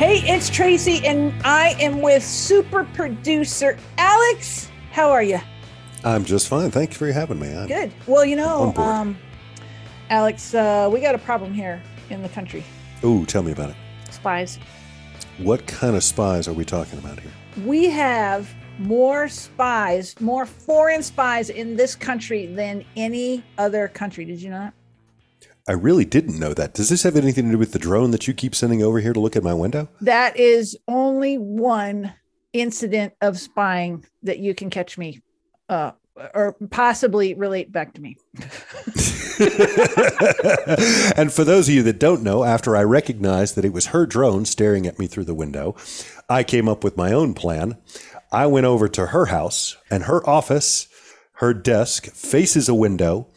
Hey, it's Traci, and I am with super producer Alex. How are you? I'm just fine. Thank you for having me. I'm Good. Well, you know, um, Alex, uh, we got a problem here in the country. Ooh, tell me about it. Spies. What kind of spies are we talking about here? We have more spies, more foreign spies in this country than any other country. Did you know that? I really didn't know that. Does this have anything to do with the drone that you keep sending over here to look at my window? That is only one incident of spying that you can catch me uh, or possibly relate back to me. and for those of you that don't know, after I recognized that it was her drone staring at me through the window, I came up with my own plan. I went over to her house and her office, her desk faces a window.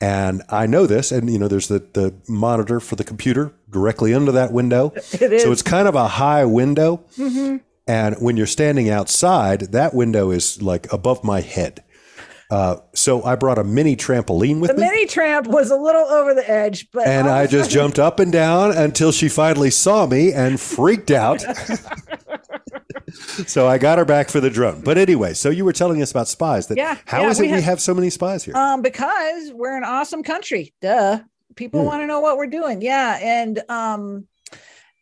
And I know this, and you know, there's the, the monitor for the computer directly under that window. It is. So it's kind of a high window. And when you're standing outside, that window is like above my head. Uh, so I brought a mini trampoline with the me. The mini tramp was a little over the edge, but and I just jumped up and down until she finally saw me and freaked out. so I got her back for the drone. But anyway, so you were telling us about spies. That Yeah, how yeah, is we it we have- have so many spies here? Um, because we're an awesome country. Duh. People Hmm. want to know what we're doing. Yeah. And um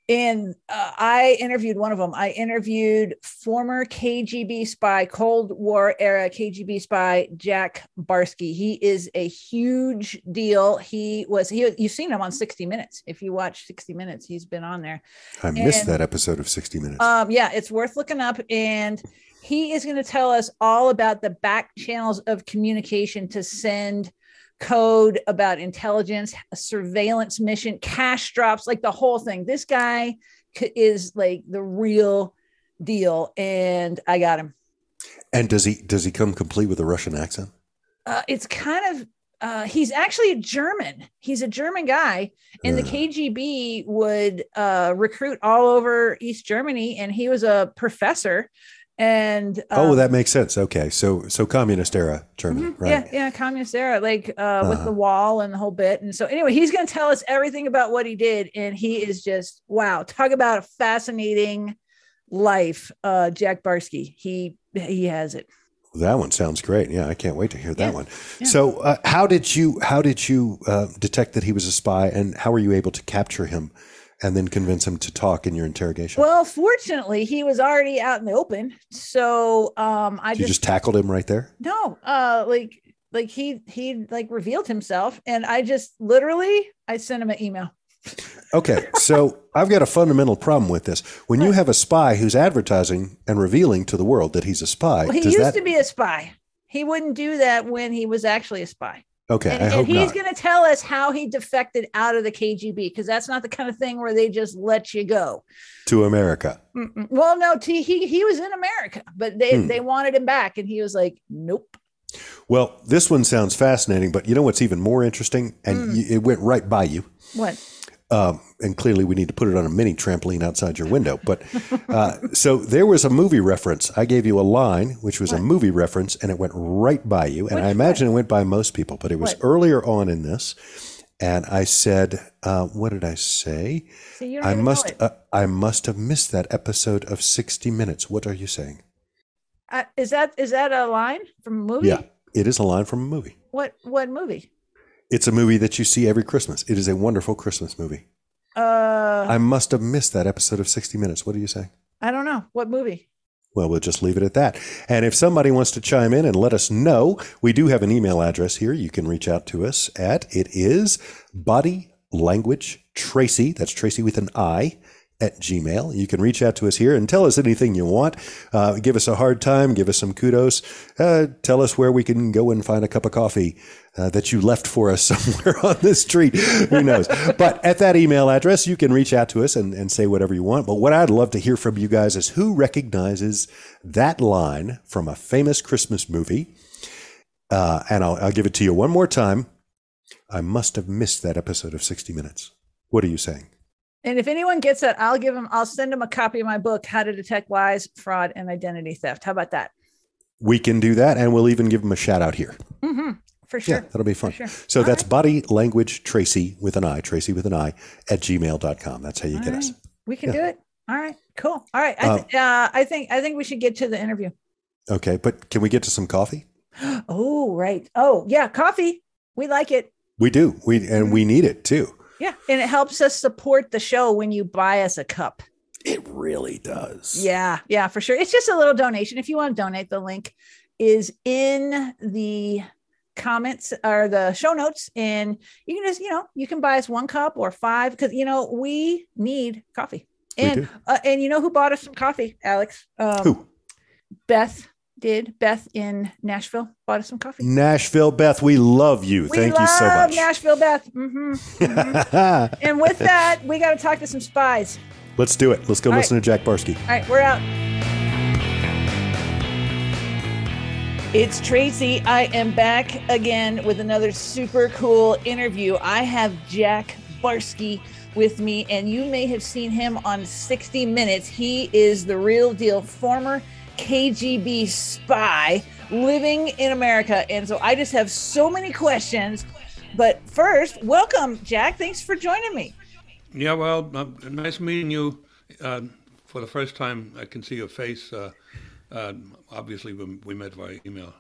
and uh, I interviewed one of them. I interviewed former KGB spy, Cold War era KGB spy Jack Barsky. He is a huge deal. He was he you've seen him on 60 Minutes. If you watch 60 Minutes, he's been on there. I missed and- that episode of 60 Minutes. Um, yeah, it's worth looking up. And he is going to tell us all about the back channels of communication to send code about intelligence, a surveillance mission, cash drops, like the whole thing. This guy is like the real deal. And I got him. and does he does he come complete with a Russian accent? Uh, it's kind of, uh, he's actually a German. He's a German guy, and the. KGB would uh, recruit all over East Germany, and he was a professor. And oh, um, that makes sense. Okay, so so communist era Germany, Mhm. right? Yeah, yeah, communist era, like uh, with Uh-huh. the wall and the whole bit. And so, anyway, he's going to tell us everything about what he did, and he is just wow. Talk about a fascinating life, uh, Jack Barsky. He he has it. That one sounds great. Yeah, I can't wait to hear that Yeah, one. yeah. So, uh, how did you how did you uh, detect that he was a spy, and how were you able to capture him, and then convince him to talk in your interrogation? Well, fortunately, he was already out in the open, so um, I you just, just tackled him right there. no, uh, like like he he like revealed himself, and I just literally I sent him an email. Okay, so I've got a fundamental problem with this. When you have a spy who's advertising and revealing to the world that he's a spy, Well, he used that to be a spy. He wouldn't do that when he was actually a spy. Okay? and, and he's going to tell us how he defected out of the KGB because that's not the kind of thing where they just let you go. to America. Mm-mm. Well, no, T, he he was in America, but they Hmm. they wanted him back, and he was like, "Nope." Well, this one sounds fascinating, but you know what's even more interesting, and Hmm. y- it went right by you. What? Um, and clearly we need to put it on a mini trampoline outside your window. But uh, so there was a movie reference. I gave you a line, which was a movie reference, and it went right by you. And I imagine it went by most people, but it was What? earlier on in this. And I said, uh, "What did I say? See, I must, uh, I must have missed that episode of 60 Minutes. What are you saying? Uh, is that is that a line from a movie? Yeah, it is a line from a movie. What what movie? It's a movie that you see every Christmas. It is a wonderful Christmas movie. Uh, I must have missed that episode of 60 Minutes. What are you saying?" I don't know what movie. Well, we'll just leave it at that. And if somebody wants to chime in and let us know, we do have an email address here. You can reach out to us at it is body language Traci. That's Traci with an I at Gmail. You can reach out to us here and tell us anything you want. Uh, give us a hard time, give us some kudos, uh, tell us where we can go and find a cup of coffee uh, that you left for us somewhere on the street. Who knows? but at that email address, you can reach out to us and, and say whatever you want. But what I'd love to hear from you guys is who recognizes that line from a famous Christmas movie. Uh, and I'll, I'll give it to you one more time. I must have missed that episode of 60 Minutes. What are you saying? And if anyone gets that, I'll give them, I'll send them a copy of my book, How to Detect Lies, Fraud, and Identity Theft. How about that? We can do that. And we'll even give them a shout out here. Mm-hmm. For sure. Yeah, that'll be fun. sure. So All that's right. body language Traci with an I, Traci with an I at gmail.com. That's how you All get right. us. We can Yeah. do it. All right. Cool. All right. I, th- uh, I think, I think we should get to the interview. Okay. But can we get to some coffee? Oh, right. Oh, yeah. Coffee. We like it. We do. We and Mm-hmm. we need it too. Yeah. And it helps us support the show when you buy us a cup. It really does. Yeah, yeah, for sure. It's just a little donation. If you want to donate, the link is in the comments or the show notes. And you can just, you know, you can buy us one cup or five because, you know, we need coffee. And uh, and you know who bought us some coffee, Alex? Um, Who? Beth did. Beth in Nashville bought us some coffee. Nashville Beth, we love you. We Thank you so much. I love much. Nashville, Beth. hmm and with that, we got to talk to some spies. Let's do it. Let's go All listen to Jack Barsky. All right, we're out. It's Traci. I am back again with another super cool interview. I have Jack Barsky with me, and you may have seen him on 60 Minutes. He is the real deal, former KGB spy living in America. And so I just have so many questions. But first, welcome, Jack. Thanks for joining me. Yeah, well, uh, nice meeting you. Uh, for the first time, I can see your face. Uh, uh, obviously, we, we met via email.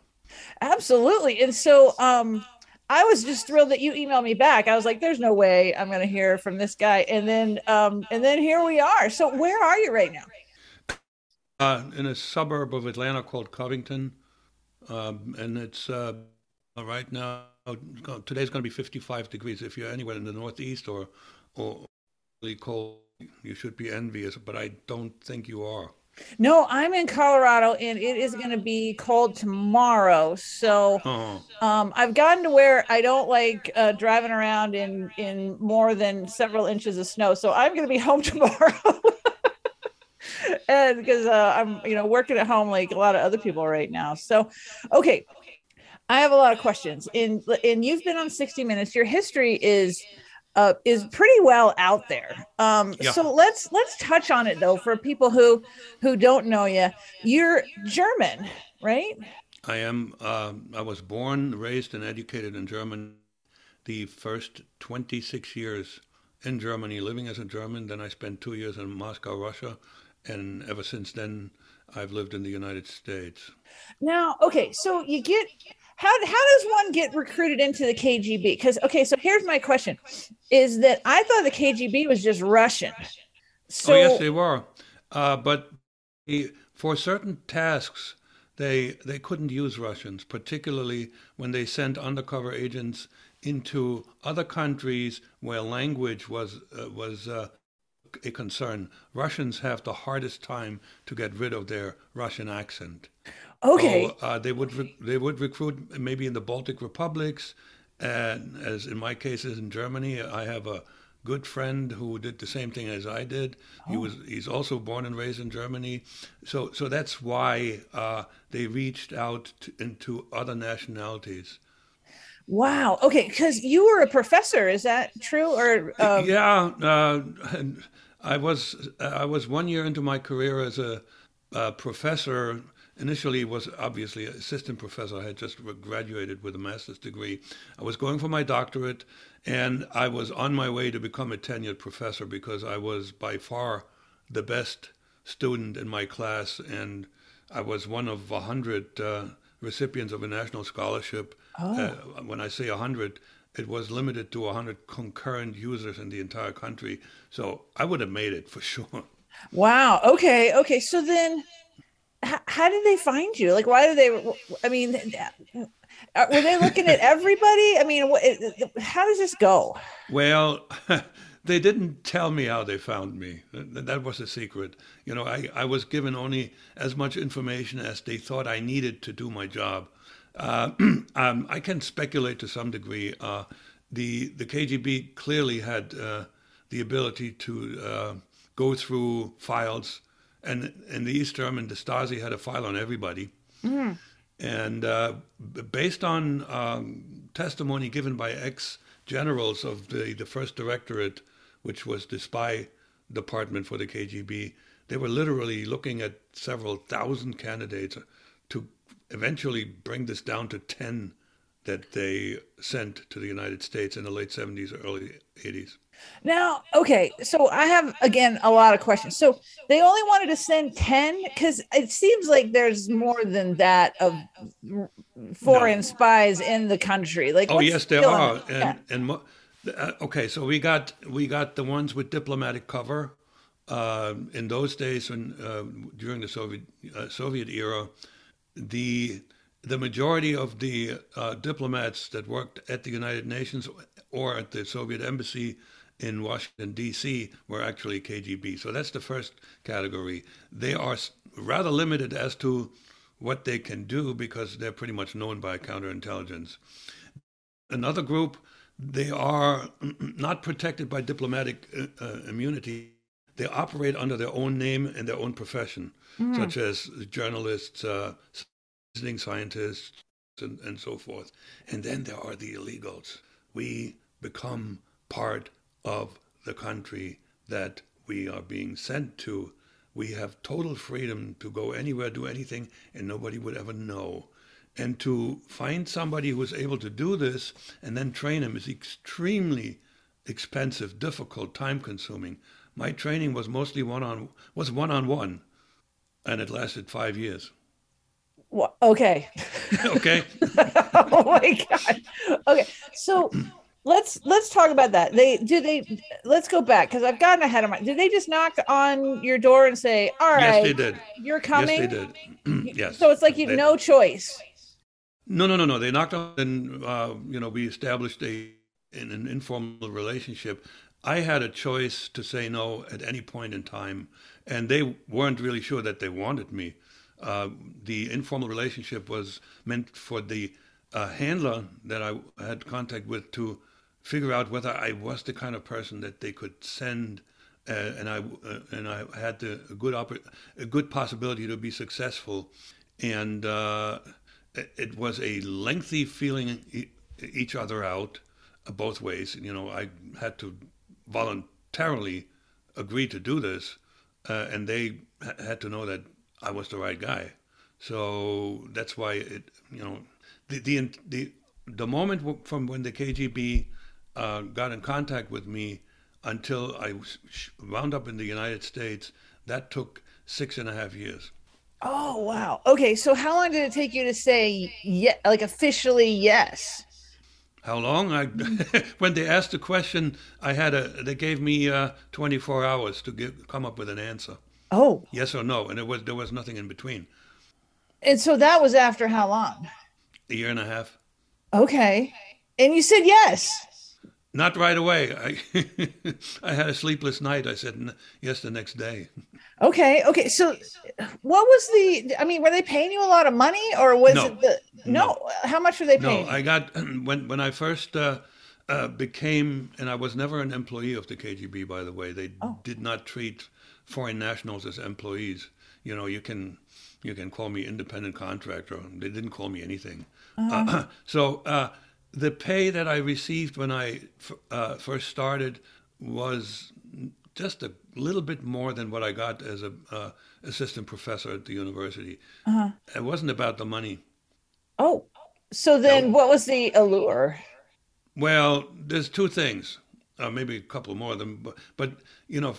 Absolutely. And so um I was just thrilled that you emailed me back. I was like, there's no way I'm gonna hear from this guy. And then um and then here we are. So where are you right now? Uh, in a suburb of Atlanta called Covington, um, and it's uh, right now. Today's going to be 55 degrees. If you're anywhere in the Northeast or or really cold, you should be envious. But I don't think you are. No, I'm in Colorado and it is gonna be cold tomorrow. So Oh, um I've gotten to where I don't like uh driving around in in more than several inches of snow. So I'm gonna be home tomorrow. And because uh, I'm, you know, working at home like a lot of other people right now. So, okay, I have a lot of questions. And and you've been on 60 Minutes. Your history is uh, is pretty well out there. Um, Yeah. So let's let's touch on it though for people who who don't know you. You're German, right? I am. Uh, I was born, raised, and educated in Germany. The first 26 years in Germany, living as a German. Then I spent two years in Moscow, Russia, and ever since then, I've lived in the United States. Now, okay, so you get how how does one get recruited into the KGB? Because okay, so here's my question: is that I thought the KGB was just Russian. So oh yes, they were, uh, but the, for certain tasks, they they couldn't use Russians, particularly when they sent undercover agents into other countries where language was uh, was uh, a concern. Russians have the hardest time to get rid of their Russian accent. okay, So, uh, they would re- they would recruit maybe in the Baltic republics, and as in my case is in Germany, I have a good friend who did the same thing as I did. He was he's also born and raised in Germany, so so that's why uh, they reached out to, into other nationalities. wow, okay, because you were a professor, is that true? Or um, yeah, uh, I was I was one year into my career as a, uh professor. Initially, was obviously assistant professor. I had just graduated with a master's degree. I was going for my doctorate, and I was on my way to become a tenured professor because I was by far the best student in my class, and I was one of a hundred uh, recipients of a national scholarship. Uh, when I say a hundred, it was limited to 100 concurrent users in the entire country. So I would have made it for sure. wow, okay, okay. So then, h- how did they find you? Like, why did they? I mean, uh, were they looking at everybody? I mean, how does this go? Well, they didn't tell me how they found me. That was a secret. You know, I, I was given only as much information as they thought I needed to do my job. Uh, um, I can speculate to some degree. Uh, the the KGB clearly had uh, the ability to uh, go through files, and in the East German, the Stasi had a file on everybody. Mm. And uh, based on um, testimony given by ex generals of the, the first directorate, which was the spy department for the KGB, they were literally looking at several thousand candidates to eventually bring this down to 10 that they sent to the United States in the late 70s, or early 80s. Now, okay, so I have again a lot of questions. So they only wanted to send 10 because it seems like there's more than that of foreign no. spies in the country. Like, oh, yes, there are. And, yeah. and uh, okay, so we got we got the ones with diplomatic cover. Uh, in those days, when uh, during the Soviet uh, Soviet era, the the majority of the uh, diplomats that worked at the United Nations or at the Soviet embassy in Washington, D.C., were actually KGB. So that's the first category. They are rather limited as to what they can do because they're pretty much known by counterintelligence. Another group, they are not protected by diplomatic uh, uh, immunity. They operate under their own name and their own profession, mm. such as journalists, uh, visiting scientists, and, and so forth. And then there are the illegals. We become part of the country that we are being sent to. We have total freedom to go anywhere, do anything, and nobody would ever know. And to find somebody who is able to do this and then train him is extremely expensive, difficult, time consuming. My training was mostly one on was one on one, and it lasted five years. Well, okay. okay. oh my god. Okay. So let's let's talk about that. They do they let's go back because I've gotten ahead of my did they just knock on your door and say, All right, yes, they did. You're coming? Yes, they did. yes. So it's like you they, no choice. No, no, no, no. They knocked on and uh, you know, we established a in an informal relationship. I had a choice to say no at any point in time, and they weren't really sure that they wanted me. Uh, the informal relationship was meant for the uh, handler that I had contact with to figure out whether I was the kind of person that they could send, uh, and I uh, and I had the, a good oppor- a good possibility to be successful, and uh, it was a lengthy feeling each other out uh, both ways. You know, I had to voluntarily agree to do this, uh, and they had to know that I was the right guy. So that's why it, you know, the the the, the moment from when the KGB uh, got in contact with me until I wound up in the United States, that took six and a half years. Oh wow. Okay, so how long did it take you to say yeah, like officially yes? How long? I when they asked the question, I had a they gave me uh, 24 hours to give, come up with an answer. Oh. Yes or no, and it was there was nothing in between. And so that was after how long? A year and a half. Okay. And you said yes. Not right away. I I had a sleepless night. I said yes the next day. Okay. Okay. So, what was the? I mean, were they paying you a lot of money, or was no, it the? No. no. How much were they paying? No, I got when when I first uh, uh, became, and I was never an employee of the KGB. By the way, they oh. did not treat foreign nationals as employees. You know, you can you can call me independent contractor. They didn't call me anything. Uh-huh. Uh, so uh, the pay that I received when I uh, first started was just a little bit more than what I got as a uh, assistant professor at the university. Uh-huh. It wasn't about the money. Oh, so then no. what was the allure? Well, there's two things, uh, maybe a couple more of them, but, but you know,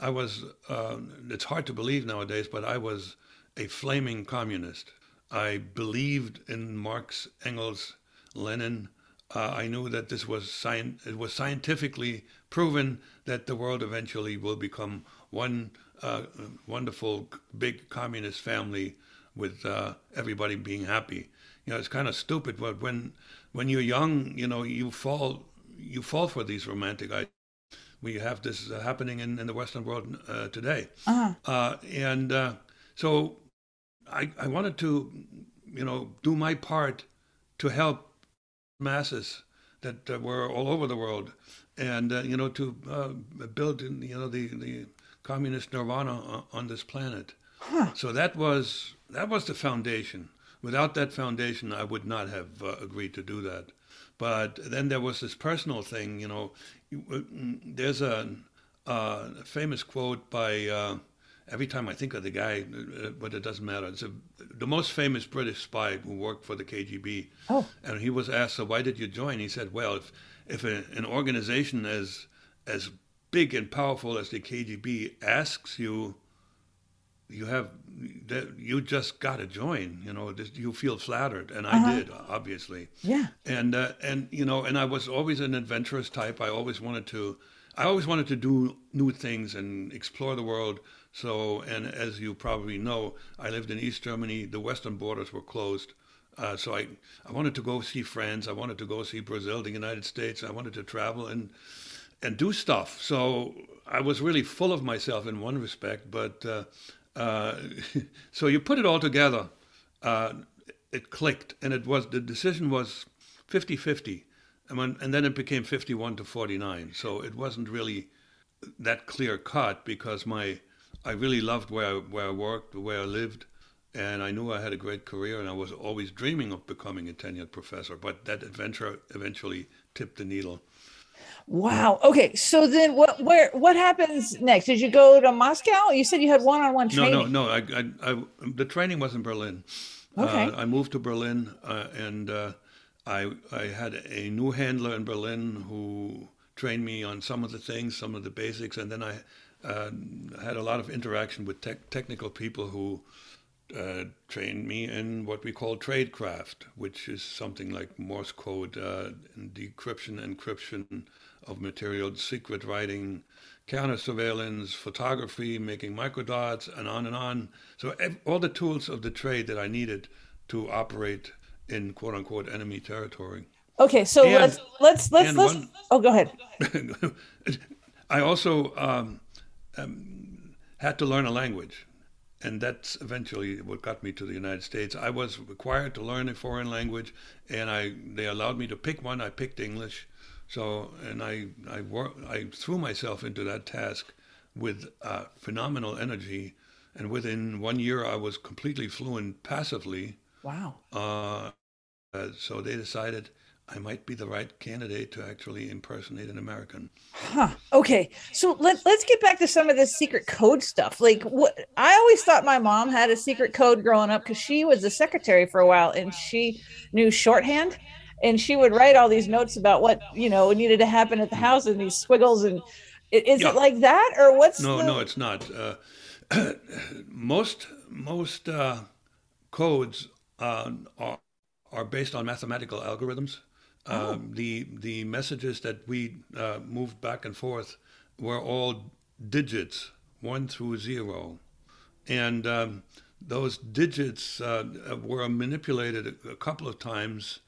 I was. Uh, it's hard to believe nowadays, but I was a flaming communist. I believed in Marx, Engels, Lenin. Uh, I knew that this was sci- it was scientifically proven that the world eventually will become one uh, wonderful big communist family with uh, everybody being happy. You know, it's kind of stupid, but when when you're young, you know, you fall you fall for these romantic ideas. We have this uh, happening in, in the Western world uh, today, Uh-huh. uh, and uh, so I I wanted to you know do my part to help masses that uh, were all over the world, and uh, you know to uh, build you know the the communist nirvana on, on this planet. So that was that was the foundation. Without that foundation, I would not have uh, agreed to do that. But then there was this personal thing. You know, uh, there's a, uh, famous quote by. Uh, Every time I think of the guy, uh, but it doesn't matter. It's a, the most famous British spy who worked for the KGB. Oh. And he was asked, "So why did you join?" He said, "Well, if if a, an organization as as big and powerful as the KGB asks you, you have that you just got to join. You know, you feel flattered, and I did, obviously. Yeah. And uh, and you know, and I was always an adventurous type. I always wanted to, I always wanted to do new things and explore the world. So, and as you probably know, I lived in East Germany. The western borders were closed. Uh, so I, I wanted to go see friends. I wanted to go see Brazil, the United States. I wanted to travel and and do stuff. So I was really full of myself in one respect, but uh, uh, so you put it all together, uh, it clicked, and it was the decision was 50-50, and, when, and then it became 51 to 49. So it wasn't really that clear cut because my I really loved where I, where I worked, where I lived, and I knew I had a great career, and I was always dreaming of becoming a tenured professor. But that adventure eventually tipped the needle. Wow. Okay. So then what where what happens next? Did you go to Moscow? You said you had one-on-one No, training. no, no. I, I, I, the training was in Berlin. Okay. Uh, I moved to Berlin, uh, and uh, I, I had a new handler in Berlin who trained me on some of the things, some of the basics, and then I uh, had a lot of interaction with tech technical people who uh, trained me in what we call tradecraft, which is something like Morse code, uh, decryption, encryption of material, secret writing, counter surveillance, photography, making microdots, and on and on. So ev- all the tools of the trade that I needed to operate in quote unquote enemy territory. Okay. So And- let's let's let's let's. one- oh, go ahead. I also um, um, had to learn a language, and that's eventually what got me to the United States. I was required to learn a foreign language, and I they allowed me to pick one. I picked English, so and I I wor- I threw myself into that task with uh, phenomenal energy, and within one year I was completely fluent passively. Wow. Uh, uh, so they decided I might be the right candidate to actually impersonate an American. Huh. Okay. So let let's get back to some of this secret code stuff. Like what I always thought my mom had a secret code growing up because she was a secretary for a while and she knew shorthand and she would write all these notes about what you know needed to happen at the house and these squiggles and is Yeah. it like that or what's No, the, no, it's not. Uh, most most uh, codes uh, are are based on mathematical algorithms. Um, the the messages that we uh, moved back and forth were all digits, one through zero, and um, those digits uh, were manipulated a, a couple of times,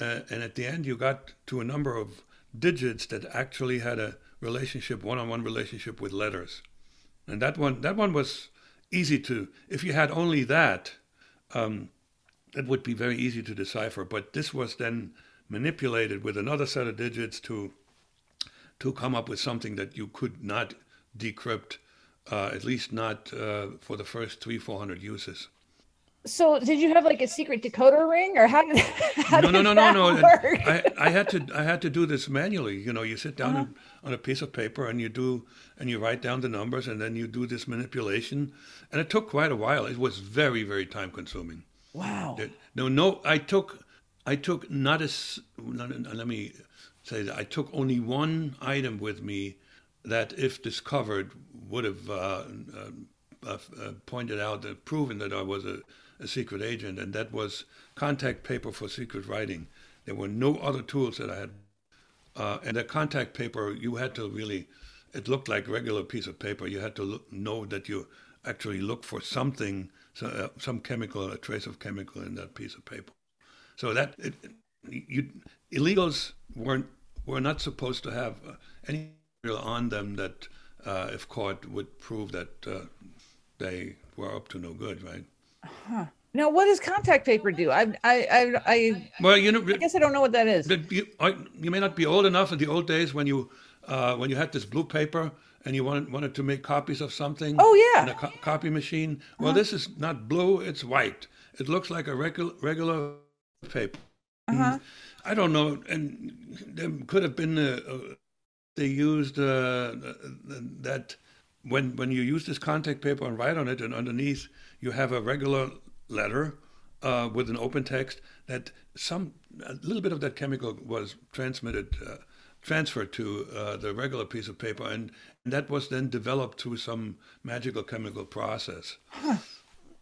uh, and at the end you got to a number of digits that actually had a relationship, one-on-one relationship with letters, and that one that one was easy to. If you had only that, um, it would be very easy to decipher. But this was then manipulated with another set of digits to to come up with something that you could not decrypt, uh, at least not uh, for the first three four hundred uses. so did you have like a secret decoder ring or how did how no, did no, no, no, that no. I, I had to, I had to do this manually. You know, you sit down and, on a piece of paper and you do, and you write down the numbers, and then you do this manipulation, and it took quite a while. It was very, very time consuming. wow That- No, no, I took, I took not. Let let me say that I took only one item with me that, if discovered, would have uh, uh, uh, uh, pointed out that proven that I was a, a secret agent, and that was contact paper for secret writing. There were no other tools that I had, uh, and the contact paper you had to really. It looked like regular piece of paper. You had to look, know that you actually look for something, so, uh, some chemical, a trace of chemical in that piece of paper. So that it, you illegals weren't were not supposed to have uh, any material on them that, uh, if caught, would prove that uh, they were up to no good, right? Huh. Now, what does contact paper do? I, I, I, I, well, you know, I guess I don't know what that is. You, you may not be old enough in the old days when you, uh, when you had this blue paper and you wanted wanted to make copies of something. Oh yeah. In a co- copy machine. Well, uh-huh. this is not blue; it's white. It looks like a regular regular paper. Uh-huh. I don't know, and there could have been uh, uh, they used uh, that when when you use this contact paper and write on it, and underneath you have a regular letter uh, with an open text that some a little bit of that chemical was transmitted uh, transferred to uh, the regular piece of paper and, and, that was then developed through some magical chemical process huh.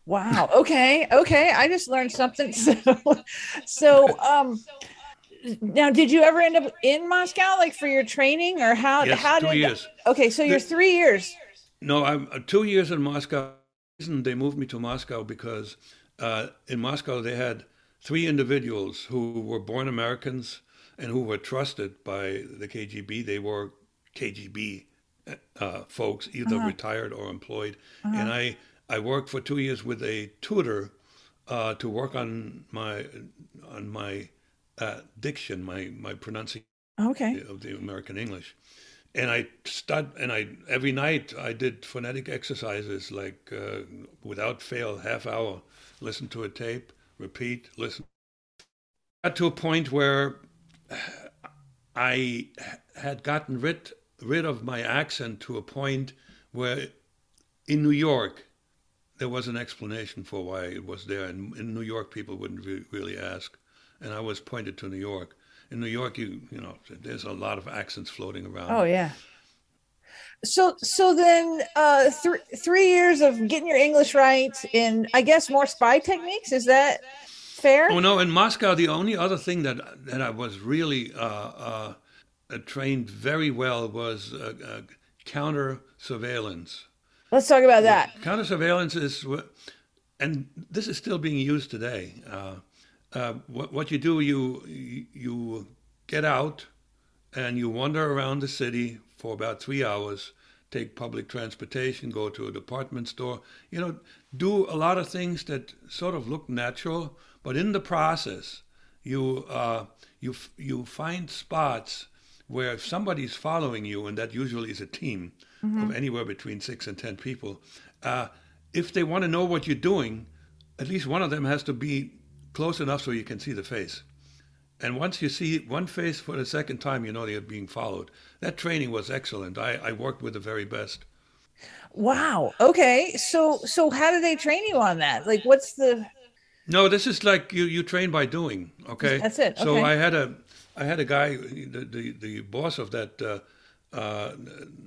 Wow okay okay i just learned something so so um now did you ever end up in moscow like for your training or how yes, how two did years. okay so you're three years no i'm uh, two years in moscow Reason they moved me to Moscow because uh, in Moscow they had three individuals who were born Americans and who were trusted by the KGB. They were KGB uh, folks, either uh-huh. retired or employed. Uh-huh. And I, I worked for two years with a tutor uh, to work on my on my uh, diction, my my pronunciation okay. of the American English and I stud and I every night I did phonetic exercises like uh, without fail, half hour, listen to a tape, repeat, listen. Got to a point where I had gotten rid rid of my accent to a point where in New York there was an explanation for why it was there, and in New York people wouldn't re- really ask, and I was pointed to New York in New York, you you know, there's a lot of accents floating around. Oh yeah. So so then, uh, th- three years of getting your English right in, I guess, more spy techniques. Is that fair? Oh no, in Moscow, the only other thing that that I was really uh, uh, trained very well was uh, uh, counter surveillance. Let's talk about that. Counter surveillance is, and this is still being used today. Uh, uh, what, what you do, you you get out and you wander around the city for about three hours, take public transportation, go to a department store, you know, do a lot of things that sort of look natural, but in the process, you uh, you you find spots where if somebody's following you, and that usually is a team mm-hmm. of anywhere between six and ten people, uh, if they want to know what you're doing, at least one of them has to be close enough so you can see the face. And once you see one face for the second time, you know they're being followed. That training was excellent. I, I worked with the very best. Wow. Okay. So so how do they train you on that? Like what's the No, this is like you you train by doing, okay? That's it. Okay. So. I had a I had a guy the the, the boss of that uh, uh,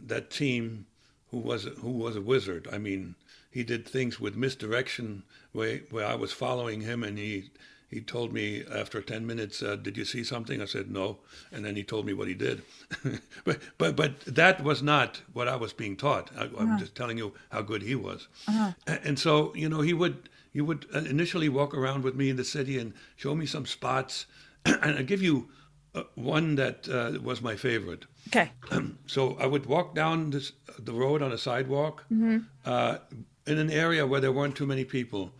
that team who was who was a wizard. I mean, he did things with misdirection where where I was following him and he he told me after 10 minutes uh, did you see something i said no and then he told me what he did but but but that was not what i was being taught I, am uh-huh. just telling you how good he was uh-huh. and so you know he would he would uh, initially walk around with me in the city and show me some spots and i give you uh, one that uh, was my favorite okay so i would walk down this, the road on a sidewalk mm-hmm. Uh, in an area where there weren't too many people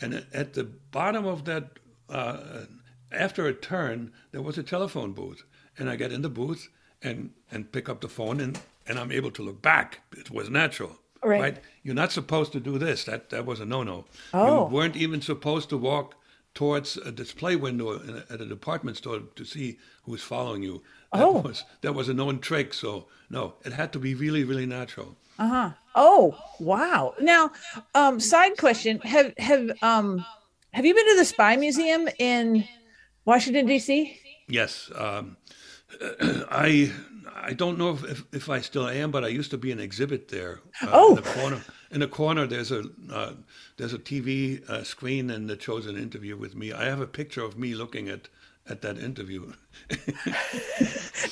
and at the bottom of that uh, after a turn, there was a telephone booth, and I get in the booth and and pick up the phone, and and I'm able to look back. It was natural, right? right? You're not supposed to do this. That that was a no-no. Oh. You weren't even supposed to walk towards a display window at a department store to see who's following you. That oh. was that was a known trick. So no, it had to be really, really natural. Uh huh. Oh wow. Now, um, side question: Have have um have you been to the Spy Museum in Washington D.C.? Yes, um, I I don't know if, if, if, I still am, but I used to be an exhibit there. Uh, oh, in the corner, in the corner, there's a uh, there's a TV uh, screen, and it shows an interview with me. I have a picture of me looking at at that interview.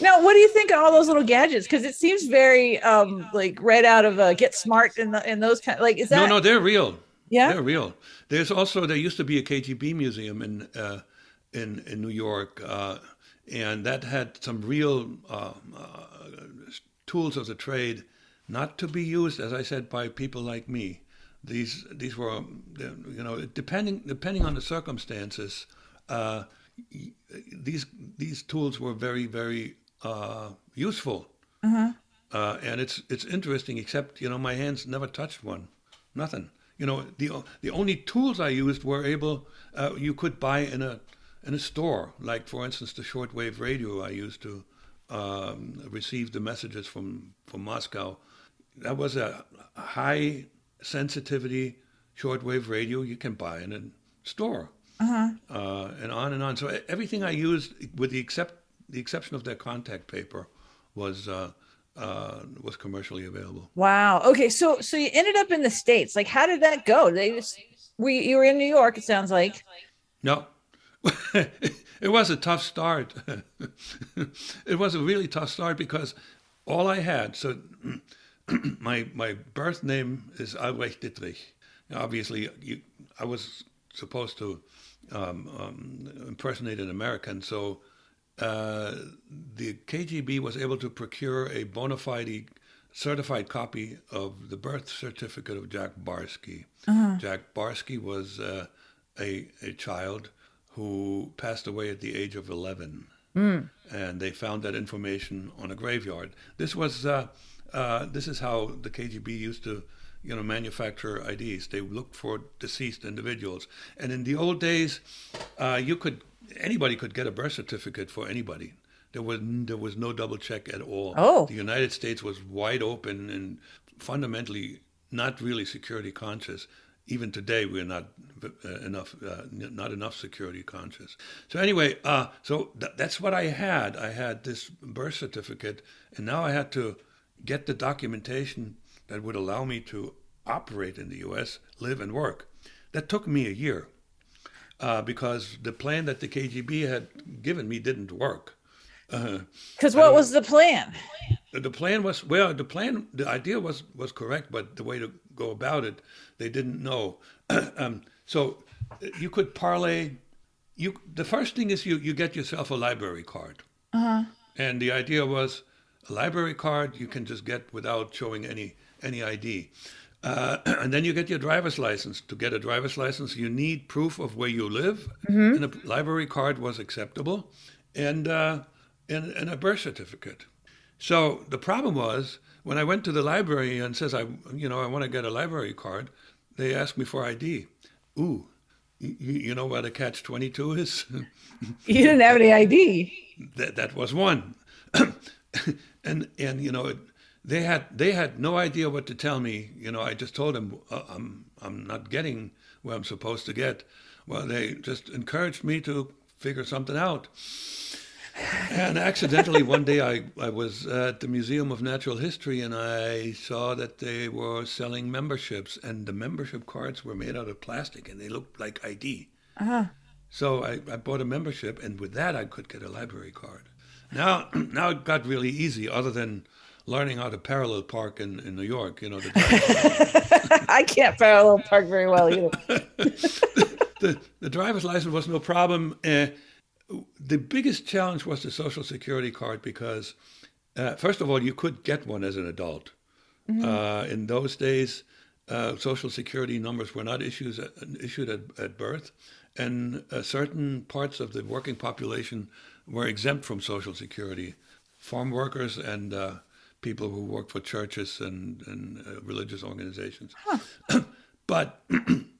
now, what do you think of all those little gadgets? Because it seems very um, like right out of uh, Get Smart and and those kind. Like, is that no, no? They're real. Yeah, they're real. There's also there used to be a KGB museum in uh, in in New York, uh, and that had some real uh, uh, tools of the trade, not to be used, as I said, by people like me. These these were, you know, depending depending on the circumstances, uh, these these tools were very very uh, useful. Uh-huh. Uh, and it's it's interesting, except you know my hands never touched one, nothing. You know the the only tools I used were able uh, you could buy in a in a store, like for instance the shortwave radio I used to um, receive the messages from from Moscow. That was a high sensitivity shortwave radio you can buy in a store, uh-huh. uh, and on and on. So everything I used, with the except the exception of that contact paper, was. Uh, uh, was commercially available. Wow. Okay. So so you ended up in the states. Like, how did that go? They just we you were in New York. It sounds like. No, it was a tough start. it was a really tough start because all I had. So my my birth name is Albrecht Dittrich. Obviously, you, I was supposed to um, um, impersonate an American, so uh, the KGB was able to procure a bona fide certified copy of the birth certificate of Jack Barsky. Uh-huh. Jack Barsky was uh, a, a child who passed away at the age of 11. Mm. And they found that information on a graveyard. This was uh, uh, this is how the KGB used to, you know, manufacture IDs. They looked for deceased individuals, and in the old days, uh, you could anybody could get a birth certificate for anybody. There was there was no double check at all. Oh. The United States was wide open and fundamentally not really security conscious. Even today, we're not uh, enough, uh, not enough security conscious. So anyway, uh, so th- that's what I had. I had this birth certificate, and now I had to get the documentation that would allow me to operate in the U.S., live and work. That took me a year uh, because the plan that the KGB had given me didn't work. Because uh, what was the plan? The plan was well. The plan, the idea was was correct, but the way to go about it, they didn't know. um, so you could parlay. You the first thing is you you get yourself a library card, uh-huh. and the idea was a library card you can just get without showing any any ID. Uh, and then you get your driver's license. To get a driver's license, you need proof of where you live, mm-hmm. and a library card was acceptable, and, uh, and and a birth certificate. So the problem was when I went to the library and says I, you know, I want to get a library card, they asked me for ID. Ooh, you, you know what a catch twenty two is? you didn't have any ID. that that was one, and and you know. It, they had they had no idea what to tell me. You know, I just told them uh, I'm I'm not getting where I'm supposed to get. Well, they just encouraged me to figure something out. And accidentally, one day I, I was at the Museum of Natural History and I saw that they were selling memberships, and the membership cards were made out of plastic and they looked like ID. Uh-huh. So I, I bought a membership, and with that, I could get a library card. Now, now it got really easy, other than learning how to parallel park in, in New York. You know, I can't parallel park very well either. the, the, the, driver's license was no problem. Uh, the biggest challenge was the social security card because, uh, first of all, you could get one as an adult. Mm-hmm. Uh, in those days, uh, social security numbers were not issues, issued at, at birth, and uh, certain parts of the working population were exempt from social security. Farm workers and uh, people who worked for churches and, and uh, religious organizations. Huh. but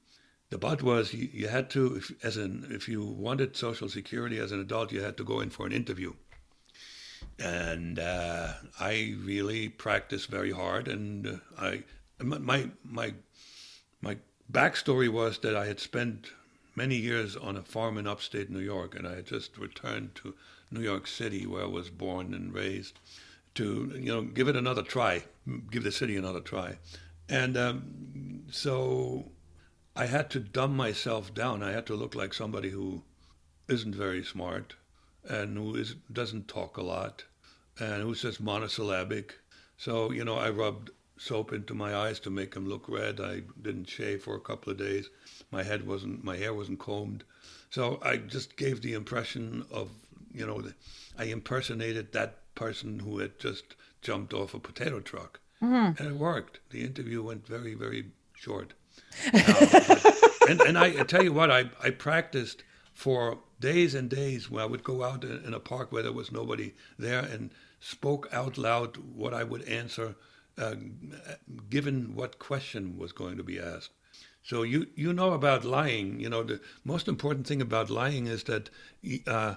the but was you, you had to, if, as an if you wanted Social Security as an adult, you had to go in for an interview. And uh, I really practiced very hard, and uh, I my my my backstory was that I had spent many years on a farm in upstate New York, and I had just returned to New York City, where I was born and raised to you know give it another try, give the city another try, and um, so I had to dumb myself down. I had to look like somebody who isn't very smart and who is doesn't talk a lot and who's just monosyllabic. So you know I rubbed soap into my eyes to make them look red. I didn't shave for a couple of days. My head wasn't, my hair wasn't combed. So I just gave the impression of you know, I impersonated that person who had just jumped off a potato truck, mm-hmm. and it worked. The interview went very, very short. And, and I, I tell you what, I, I practiced for days and days when I would go out in, in a park where there was nobody there and spoke out loud what I would answer, uh, given what question was going to be asked. So you you know about lying. You know the most important thing about lying is that uh,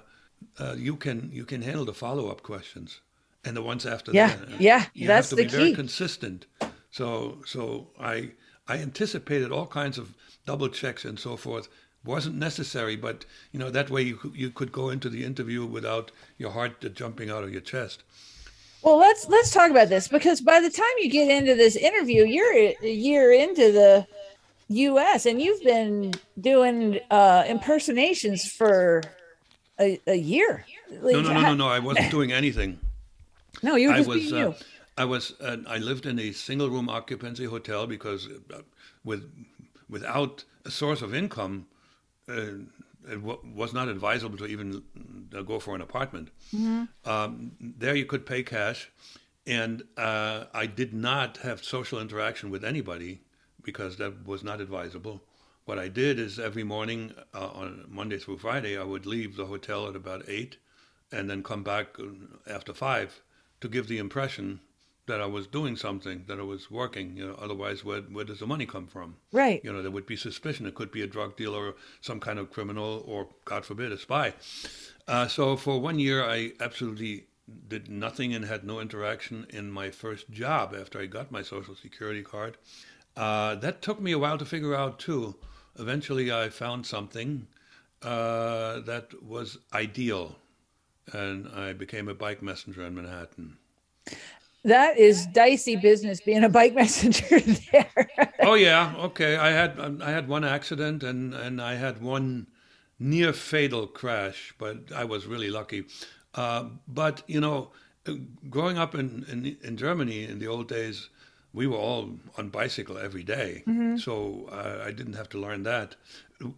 uh, you can you can handle the follow up questions and the ones after yeah, that. Yeah, you that's have to the be key. very consistent. So so I I anticipated all kinds of double checks and so forth. Wasn't necessary, but you know that way you could, you could go into the interview without your heart jumping out of your chest. Well, let's let's talk about this because by the time you get into this interview, you're a year into the U.S. and you've been doing uh, impersonations for a, a year. Like, no, no, no, no, no. I wasn't doing anything. No, you were just I was, being uh, you. I was. Uh, I lived in a single room occupancy hotel because, uh, with without a source of income, uh, it w- was not advisable to even uh, go for an apartment. Mm-hmm. Um, there, you could pay cash, and uh, I did not have social interaction with anybody because that was not advisable. What I did is every morning uh, on Monday through Friday, I would leave the hotel at about eight, and then come back after five to give the impression that I was doing something, that I was working. You know, otherwise, where where does the money come from? Right. You know, there would be suspicion. It could be a drug dealer, or some kind of criminal, or God forbid, a spy. Uh, so for one year, I absolutely did nothing and had no interaction in my first job after I got my Social Security card. Uh, that took me a while to figure out too. Eventually, I found something uh, that was ideal, and I became a bike messenger in Manhattan. That is dicey business being a bike messenger there. oh yeah, okay. I had um, I had one accident and and I had one near fatal crash, but I was really lucky. Uh, but you know, growing up in, in in Germany in the old days, we were all on bicycle every day, mm-hmm. so uh, I didn't have to learn that.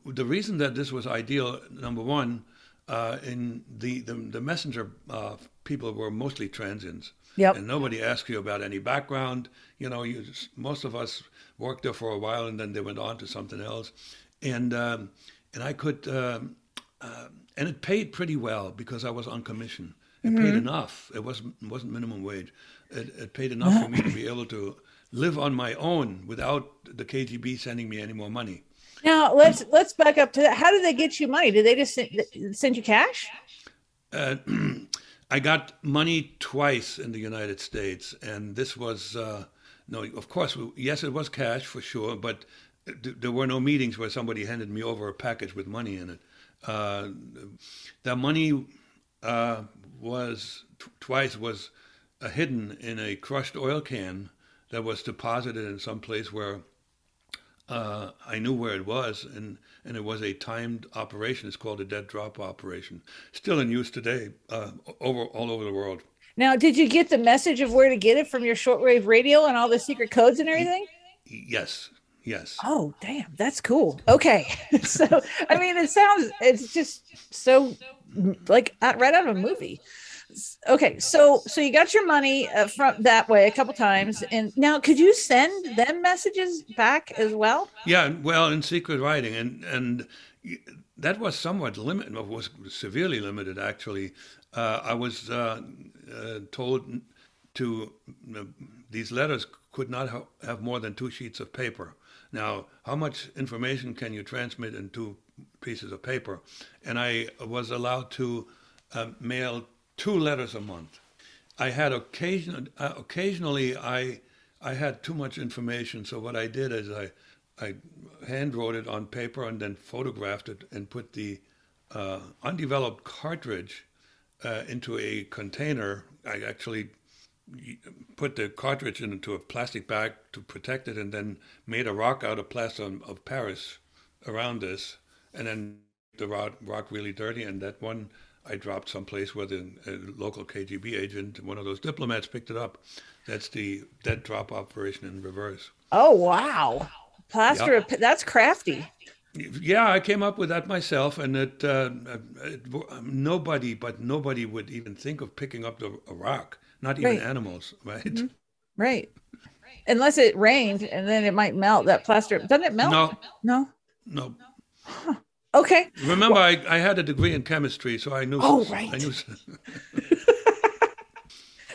The reason that this was ideal, number one, uh, in the the, the messenger uh, people were mostly transients. Yep. And nobody asked you about any background. You know, you most of us worked there for a while and then they went on to something else, and um, and I could um, uh, and it paid pretty well because I was on commission. It mm-hmm. paid enough. It wasn't wasn't minimum wage. It, it paid enough for me to be able to live on my own without the KGB sending me any more money. Now let's let's back up to that. How did they get you money? Did they just send, send you cash? Uh, I got money twice in the United States, and this was uh, no. Of course, yes, it was cash for sure, but th- there were no meetings where somebody handed me over a package with money in it. Uh, the money uh, was t- twice was hidden in a crushed oil can that was deposited in some place where uh, I knew where it was, and, and it was a timed operation. It's called a dead drop operation, still in use today, uh, over all over the world. Now, did you get the message of where to get it from your shortwave radio and all the secret codes and everything? Yes, yes. Oh, damn, that's cool. Okay, so I mean, it sounds it's just so like right out of a movie okay so so you got your money uh, from that way a couple times and now could you send them messages back as well? Yeah well in secret writing and and that was somewhat limited was severely limited actually. Uh, i was uh, uh told to these letters could not ha- have more than two sheets of paper. Now how much information can you transmit in two pieces of paper? And i was allowed to uh, mail two letters a month. I had occasion, uh, occasionally I I had too much information, so what I did is I I hand wrote it on paper and then photographed it and put the uh, undeveloped cartridge uh, into a container. I actually put the cartridge into a plastic bag to protect it, and then made a rock out of plaster of Paris around this, and then the rock, rock really dirty, and that one I dropped someplace where the local KGB agent, one of those diplomats, picked it up. That's the dead drop operation in reverse. Oh wow, plaster yep. of that's crafty. Yeah, I came up with that myself, and it, uh, it, nobody, but nobody would even think of picking up the a rock. Not even Right. animals, right? Mm-hmm. Right. Unless it rained and then it might melt that plaster. Doesn't it melt? No, No. no. Okay. Remember, I, I had a degree in chemistry, so I knew. Oh, I right. knew.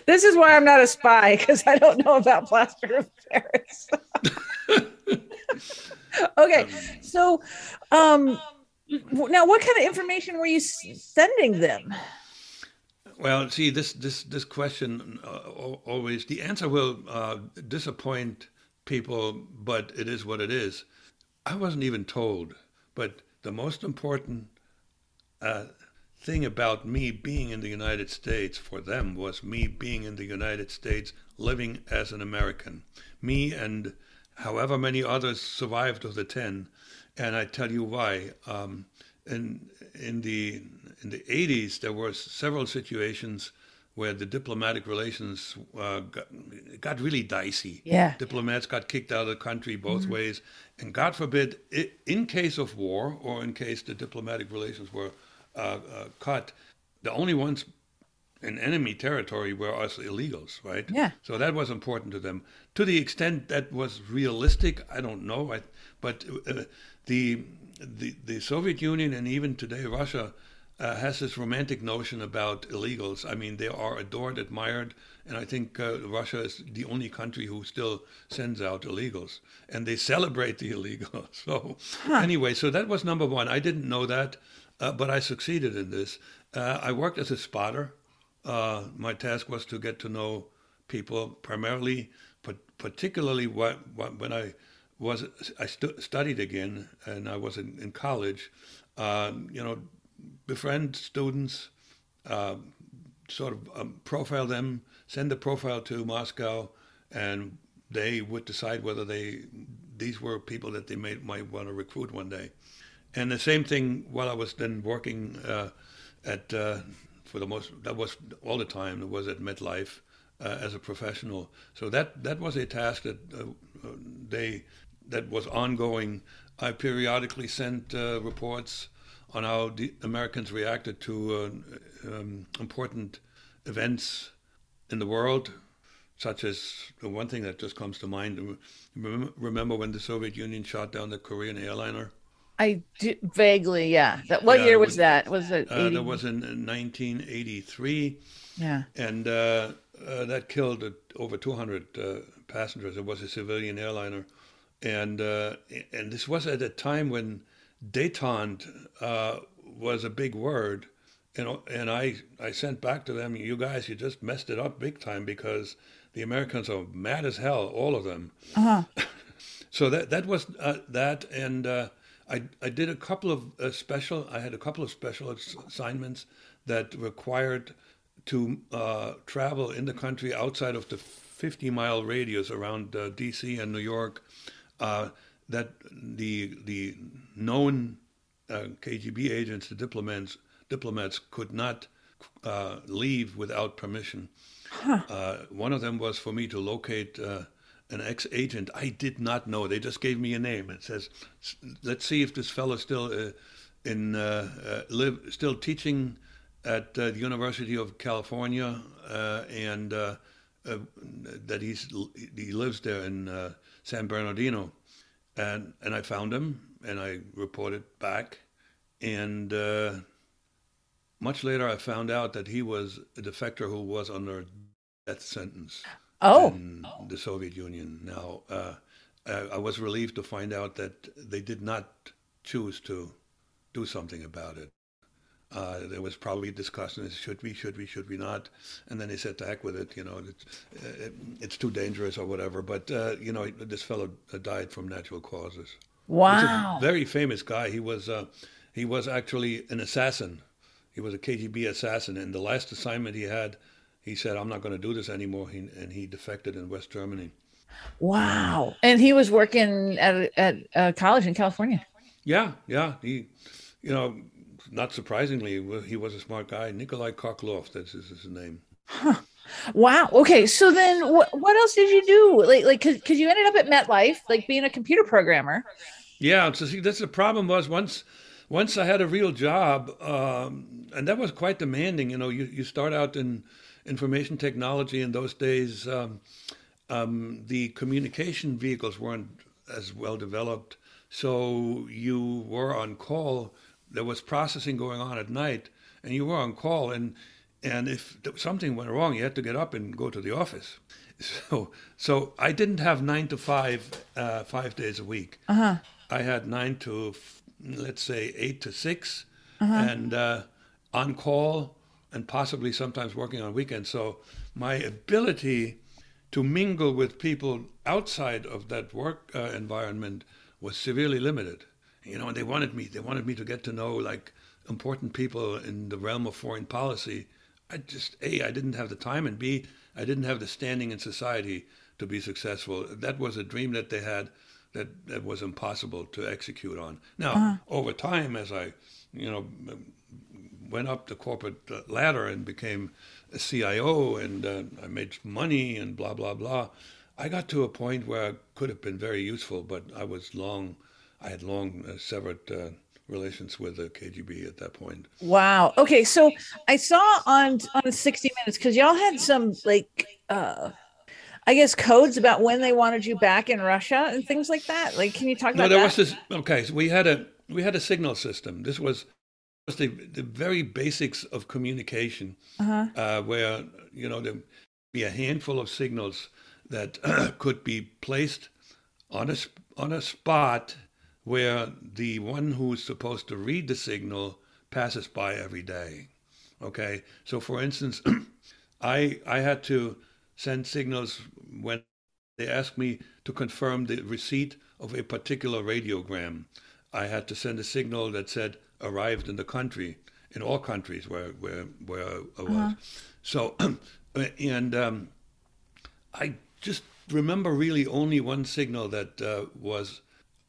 This is why I'm not a spy because I don't know about plaster of Paris. okay. So, um, now what kind of information were you sending them? Well, see, this this this question uh, always the answer will uh, disappoint people, but it is what it is. I wasn't even told, but the most important uh, thing about me being in the United States for them was me being in the United States, living as an American. Me and however many others survived of the ten, and I tell you why. Um, in in the in the 80s, there were several situations where the diplomatic relations uh, got, got really dicey. Yeah. Diplomats got kicked out of the country both ways, and God forbid, i in case of war or in case the diplomatic relations were uh, uh, cut, the only ones in enemy territory were us illegals, right? Yeah. So that was important to them. To the extent that was realistic, I don't know. I, but uh, the, the the Soviet Union and even today Russia uh, has this romantic notion about illegals. I mean, they are adored, admired, and I think uh, Russia is the only country who still sends out illegals, and they celebrate the illegals. So anyway, so that was number one. I didn't know that, uh, but I succeeded in this. Uh, I worked as a spotter. Uh, my task was to get to know people primarily, but particularly what, what, when I was I stu- studied again and I was in, in college. Uh, you know, befriend students, uh, sort of um, profile them, send the profile to Moscow, and they would decide whether they these were people that they may, might want to recruit one day. And the same thing while I was then working uh, at uh, for the most that was all the time it was at MetLife uh, as a professional. So that that was a task that uh, they that was ongoing. I periodically sent uh, reports on how the Americans reacted to uh, um, important events in the world, such as the one thing that just comes to mind. Remember, when the Soviet Union shot down the Korean airliner? I do, vaguely, yeah. That what Yeah, year was was- that? Was it? Uh, that was in 1983, yeah. and uh, uh, that killed uh, over 200 uh, passengers. It was a civilian airliner, and uh, and this was at a time when détente uh, was a big word, and and I I sent back to them, you guys, you just messed it up big time because the Americans are mad as hell, all of them. So that that was uh, that, and uh, I I did a couple of uh, special. I had a couple of special assignments that required to uh, travel in the country outside of the 50 mile radius around uh, D.C. and New York. That the the known uh, KGB agents, the diplomats diplomats could not uh, leave without permission. Uh, one of them was for me to locate uh, an ex-agent. I did not know. They just gave me a name. It says, "Let's see if this fellow still uh, in uh, uh, live still teaching at uh, the University of California, uh, and uh, uh, that he's he lives there in uh, San Bernardino." And and I found him, and I reported back, and. Uh, much later, I found out that he was a defector who was under death sentence Oh, in the Soviet Union. Now, uh, uh, I was relieved to find out that they did not choose to do something about it. Uh, there was probably discussion: should we, should we, should we not? And then they said, "To heck with it," you know, it's, uh, it's too dangerous or whatever. But uh, you know, this fellow died from natural causes. He's wow. a very famous guy. He was uh, he was actually an assassin. He was a KGB assassin, and the last assignment he had, he said, "I'm not going to do this anymore," he, and he defected in West Germany. Wow. And he was working at at a college in California. Yeah, yeah. He, you know, not surprisingly, he was a smart guy. Nikolai Khokhlov, that's his, his name. Wow. Okay. So then what what else did you do? Like like cuz you ended up at MetLife like being a computer programmer. Yeah, so see, that's the problem was once once I had a real job, um, and that was quite demanding. You know, you, you start out in information technology in those days. Um, um, the communication vehicles weren't as well developed, so you were on call. There was processing going on at night, and you were on call. And and if something went wrong, you had to get up and go to the office. So so I didn't have nine to five, uh, five days a week. Uh-huh. I had nine to let's say eight to 6 and uh, on call and possibly sometimes working on weekends. So my ability to mingle with people outside of that work uh, environment was severely limited. You know, and they wanted me. They wanted me to get to know like important people in the realm of foreign policy. I just a I didn't have the time, and b I didn't have the standing in society to be successful. That was a dream that they had that, that was impossible to execute on. Now, over time, as I, you know, went up the corporate ladder and became a CIO and uh, I made money and blah, blah, blah, I got to a point where I could have been very useful, but I was long, I had long uh, severed uh, relations with the KGB at that point. Wow. Okay, so I saw on on 60 Minutes because y'all had some like uh I guess codes about when they wanted you back in Russia and things like that. Like, can you talk No, about there that? was this. Okay, so we had a we had a signal system. This was was the the very basics of communication, Uh-huh. uh, where you know there be a handful of signals that could be placed on a on a spot where the one who's supposed to read the signal passes by every day. Okay, so for instance, I I had to send signals when they asked me to confirm the receipt of a particular radiogram. I had to send a signal that said arrived in the country, in all countries where where where I was. So, and um, I just remember really only one signal that uh, was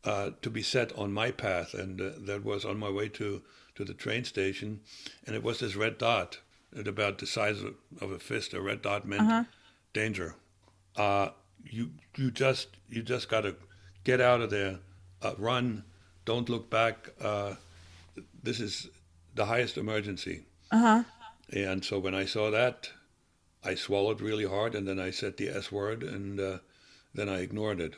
uh, to be set on my path, and uh, that was on my way to, to the train station, and it was this red dot at about the size of, of a fist. A red dot meant danger. Uh, you you just you just got to get out of there, uh, run, don't look back. Uh, this is the highest emergency. Uh-huh. And so when I saw that, I swallowed really hard, and then I said the S word, and uh, then I ignored it.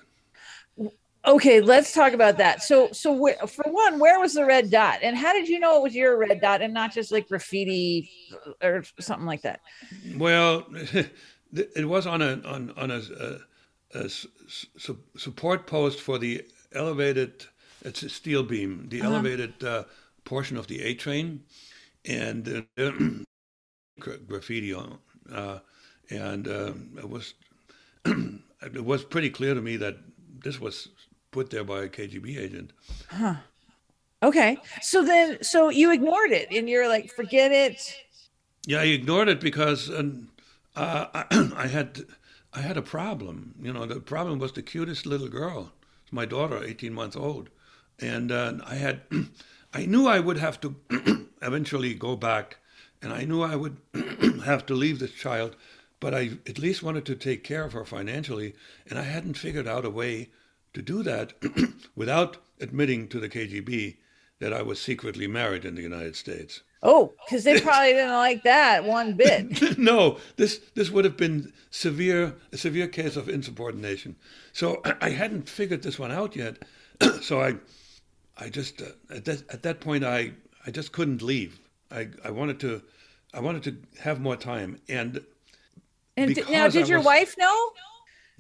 Okay, let's talk about that. So, so wh- for one, where was the red dot, and how did you know it was your red dot and not just like graffiti or something like that? Well, it was on a on on a, a, a su- support post for the elevated. It's a steel beam, the elevated uh, portion of the A train, and uh, graffiti on, uh, and uh, it was it was pretty clear to me that this was put there by a KGB agent. Huh. Okay, so then, so you ignored it, and you're like, forget it. Yeah, I ignored it because um, uh, I, I had I had a problem. You know, the problem was the cutest little girl, my daughter, eighteen months old, and uh, I had I knew I would have to eventually go back, and I knew I would have to leave this child, but I at least wanted to take care of her financially, and I hadn't figured out a way to do that without admitting to the KGB that I was secretly married in the United States. Oh, because they probably didn't like that one bit. no, this this would have been severe a severe case of insubordination. So I hadn't figured this one out yet. so I I just uh, at that at that point I I just couldn't leave. I I wanted to I wanted to have more time and And d- now, did your wife know?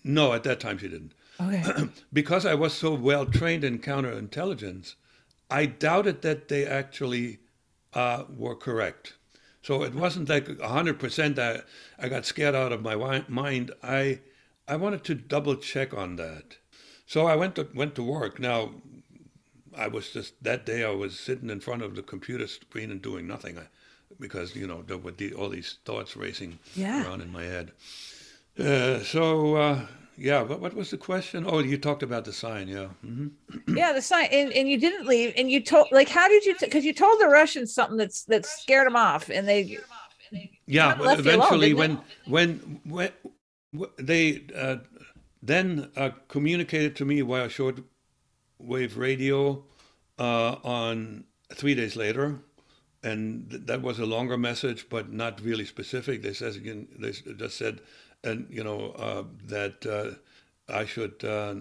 no, at that time she didn't. Okay. because I was so well trained in counterintelligence, I doubted that they actually uh, were correct. So it wasn't like 100% that I got scared out of my wi- mind. I, I wanted to double check on that. So I went to, went to work. Now, I was just, that day I was sitting in front of the computer screen and doing nothing I, because, you know, there were the, all these thoughts racing Yeah. around in my head. Uh, so, uh, yeah, what, what was the question? Oh, you talked about the sign, yeah. hmm yeah, the sign, and, and you didn't leave, and you told like, how did you? Because you told the Russians something that's that scared them off, and they. Yeah, Kinda but left alone, eventually, didn't when, when when when they uh, then uh, communicated to me via short shortwave radio uh, on three days later, and th- that was a longer message, but not really specific. They says again, they just said, and you know uh, that uh, I should uh,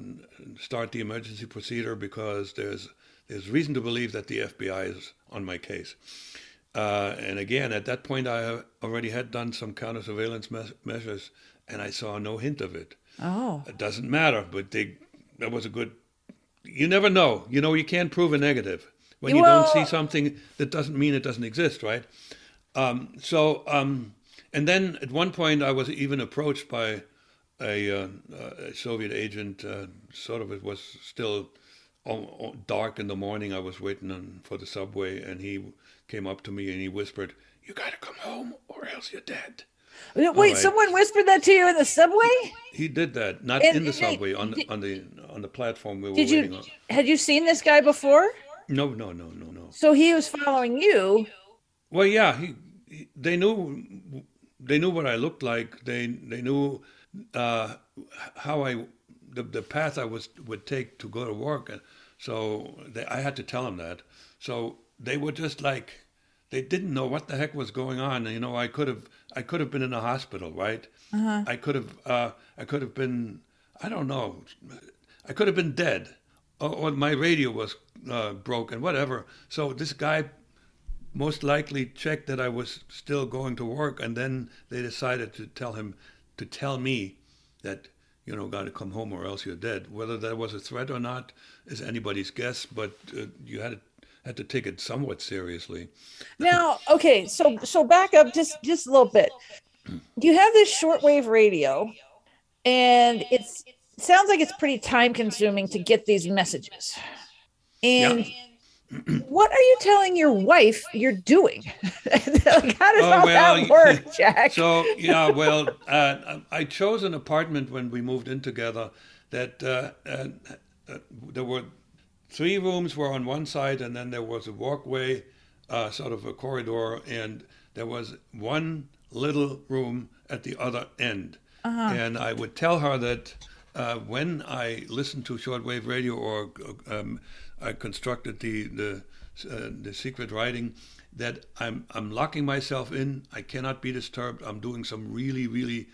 start the emergency procedure because there's there's reason to believe that the FBI is on my case. Uh, and again, at that point, I already had done some counter surveillance me- measures, and I saw no hint of it. Oh, It doesn't matter, but they that was a good. You never know. You know, you can't prove a negative when you Well- don't see something. That doesn't mean it doesn't exist, right? Um, so, um, and then at one point, I was even approached by a, uh, a Soviet agent. Uh, sort of, it was still dark in the morning. I was waiting on, for the subway, and he came up to me and he whispered, "You got to come home, or else you're dead." wait! right. Someone whispered that to you in the subway? He did that, not And- in the subway, on the on the on the platform we were Did waiting you on. had you seen this guy before? No, no, no, no, no. So he was following you. Well, yeah, he, he, they knew they knew what I looked like. They they knew uh, how I the, the path I was would take to go to work. And So they, I had to tell them that. So they were just like they didn't know what the heck was going on. You know, I could have I could have been in a hospital, right? I could have uh, I could have been I don't know. I could have been dead, or, or my radio was uh, broken, whatever. So this guy most likely checked that I was still going to work, and then they decided to tell him to tell me that you know got to come home or else you're dead. Whether that was a threat or not is anybody's guess, but uh, you had to, had to take it somewhat seriously. Now, okay, so so back up just just a little bit. You have this shortwave radio, and it's it sounds like it's pretty time consuming to get these messages. And what are you telling your wife you're doing? like, how does Oh, all well, that work, Jack? So yeah, well, uh, I chose an apartment when we moved in together that uh, uh, uh, there were three rooms were on one side, and then there was a walkway, uh, sort of a corridor, and there was one little room at the other end. And I would tell her that uh, when I listened to shortwave radio or um, I constructed the the uh, the secret writing, that I'm I'm locking myself in. I cannot be disturbed. I'm doing some really really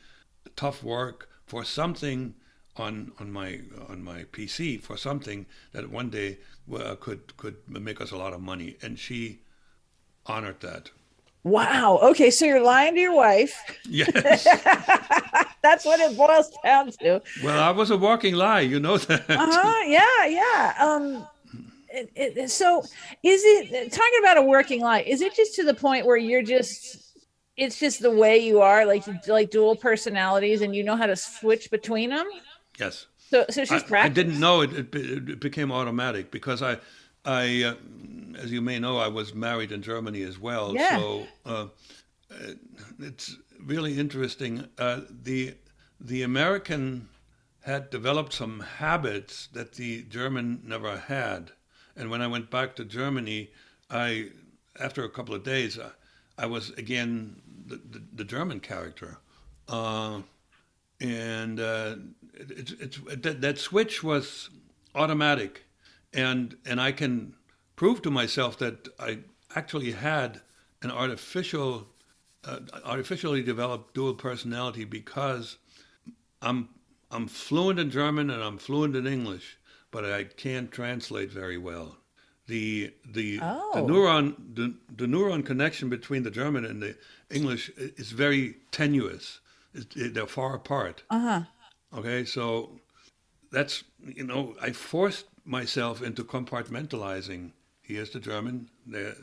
tough work for something on on my on my PC for something that one day uh, could could make us a lot of money. And she honored that. wow. Okay, so you're lying to your wife. Yes. That's what it boils down to. well, I was a walking lie. You know that. uh-huh yeah yeah um it, it, so is it talking about a working life is it just to the point where you're just it's just the way you are like like dual personalities and you know how to switch between them Yes. so so I, just I practice didn't know it, it. It became automatic because I, I, uh, as you may know, I was married in Germany as well. Yeah. So uh, it's really interesting. Uh, the the American had developed some habits that the German never had, and when I went back to Germany, I, after a couple of days, I, I was again the, the, the German character. Uh, and uh, it, it's it's that, that switch was automatic, and and I can prove to myself that I actually had an artificial, uh, artificially developed dual personality because I'm I'm fluent in German and I'm fluent in English, but I can't translate very well. The the the Oh. neuron the, the neuron connection between the German and the English is very tenuous. It, it- they're far apart. uh-huh Okay, so that's you know I forced myself into compartmentalizing. Here's the German, there,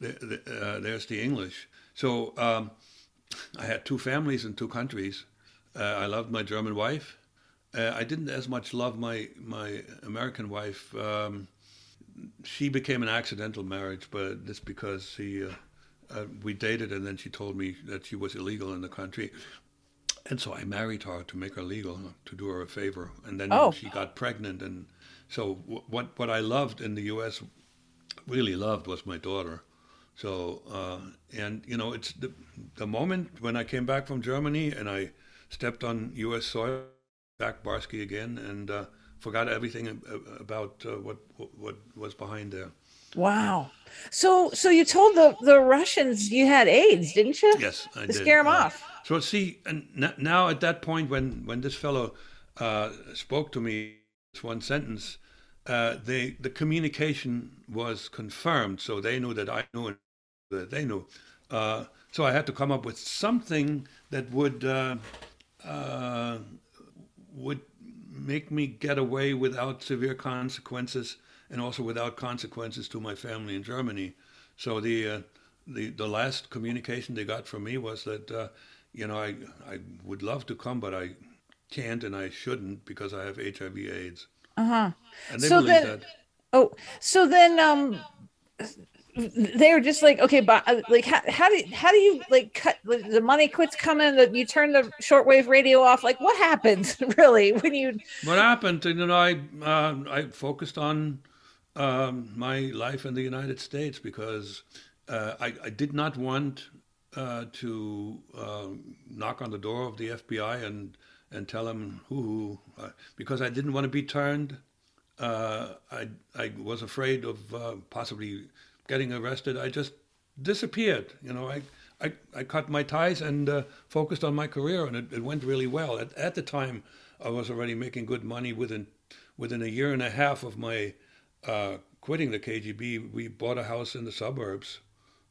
there, there- uh, there's the English. So um, I had two families in two countries. Uh, I loved my German wife. Uh, I didn't as much love my my American wife. Um, she became an accidental marriage, but that's because she uh, uh, we dated, and then she told me that she was illegal in the country. And so I married her to make her legal, to do her a favor. And then Oh. she got pregnant. And so wh- what what I loved in the U.S. really loved was my daughter. So uh, and you know it's the the moment when I came back from Germany and I stepped on U.S. soil, back Barsky again, and uh, forgot everything about uh, what, what was behind there. Wow. So so you told the the Russians you had AIDS, didn't you? Yes, I to did. scare them Uh, off. So see, and now at that point, when when this fellow uh, spoke to me, this one sentence, uh, they the communication was confirmed, so they knew that I knew and that they knew. Uh, so I had to come up with something that would uh, uh, would make me get away without severe consequences, and also without consequences to my family in Germany. So the uh, the the last communication they got from me was that uh, you know I I would love to come, but I can't and I shouldn't because I have HIV/AIDS. Uh huh. And they So believe then- that. Oh, so then um they were just like, okay, but uh, like how, how do you, how do you like cut the money quits coming that you turn the shortwave radio off? Like what happens really when you What happened? You know, I uh, I focused on um, my life in the United States because uh, I, I did not want uh, to um knock on the door of the FBI and and tell them who uh, because I didn't want to be turned. Uh, I I was afraid of possibly getting arrested. I just disappeared. You know, I. I, I cut my ties and uh, focused on my career, and it, it went really well. At, at the time, I was already making good money. Within within a year and a half of my uh, quitting the KGB, we bought a house in the suburbs.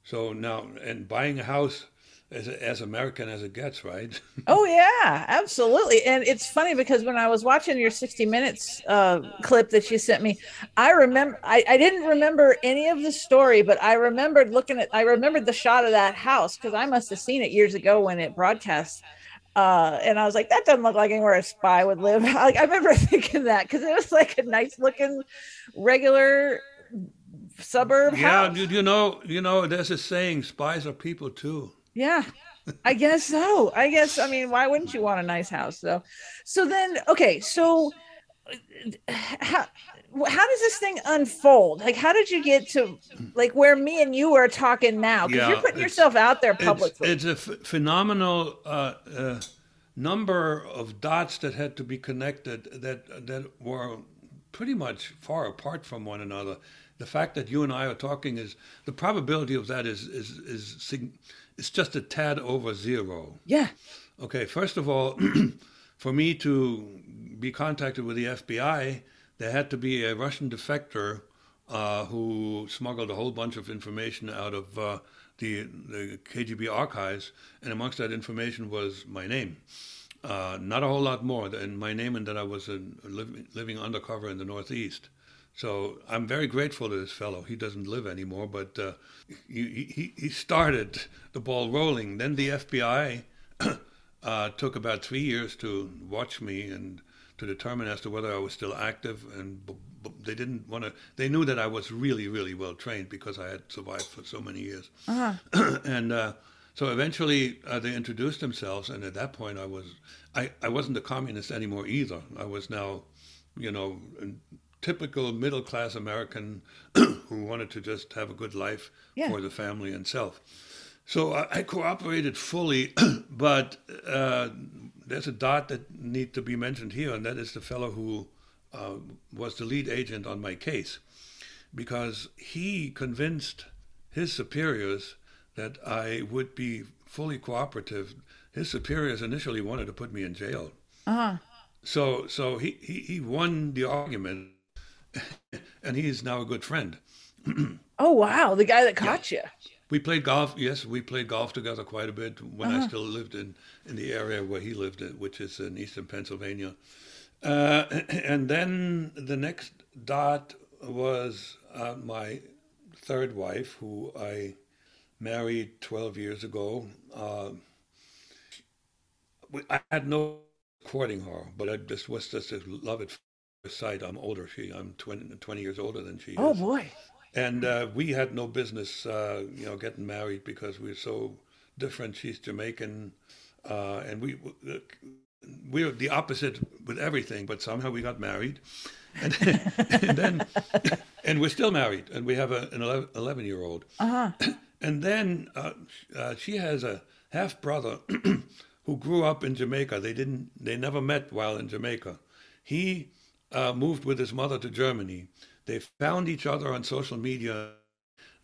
So now, and buying a house as as American as it gets, right? Oh yeah, absolutely. And it's funny because when I was watching your 60 minutes uh, clip that you sent me, I remember I, I didn't remember any of the story, but I remembered looking at I remembered the shot of that house because I must have seen it years ago when it broadcast. Uh, and I was like, that doesn't look like anywhere a spy would live. Like I remember thinking that because it was like a nice looking regular suburb yeah, house. you, you know, you know, there's a saying: spies are people too. Yeah, I guess so. I guess I mean, why wouldn't you want a nice house though? So then, okay, so uh, how how does this thing unfold? Like, how did you get to like where me and you are talking now? Because Yeah, you're putting yourself out there publicly. it's a ph- phenomenal uh, uh, number of dots that had to be connected that that were pretty much far apart from one another. The fact that you and I are talking is the probability of that is is is sig- it's just a tad over zero. yeah. Okay, first of all, for me to be contacted with the FBI, there had to be a Russian defector uh, who smuggled a whole bunch of information out of uh, the, the KGB archives, and amongst that information was my name. Uh, not a whole lot more than my name and that I was a, living, living undercover in the Northeast. So I'm very grateful to this fellow. He doesn't live anymore, but uh, he, he, he started the ball rolling. Then the FBI uh, took about three years to watch me and to determine as to whether I was still active. And b- b- they didn't want to. They knew that I was really, really well trained because I had survived for so many years. and uh, so eventually uh, they introduced themselves, and at that point I was I, I wasn't a communist anymore either. I was now, you know, typical middle class American who wanted to just have a good life Yeah. for the family and self. So I, I cooperated fully, but uh, there's a dot that need to be mentioned here, and that is the fellow who uh, was the lead agent on my case, because he convinced his superiors that I would be fully cooperative. His superiors initially wanted to put me in jail. Uh-huh. So so he, he, he won the argument, and he is now a good friend. Oh wow, the guy that caught you. We played golf. Yes, we played golf together quite a bit when I still lived in, in the area where he lived, which is in eastern Pennsylvania. Uh, and then the next dot was uh, my third wife, who I married 12 years ago. Uh, I had no courting her, but I just was just a love at sight. I'm older. She, I'm 20, 20 years older than she Oh is boy. and uh, we had no business, uh, you know, getting married because we're so different. She's Jamaican, uh, and we we're the opposite with everything. But somehow we got married, and, and then and we're still married, and we have a, an 11 year old. Uh-huh. And then uh, uh, she has a half brother who grew up in Jamaica. They didn't, they never met while in Jamaica. He uh, moved with his mother to Germany. They found each other on social media.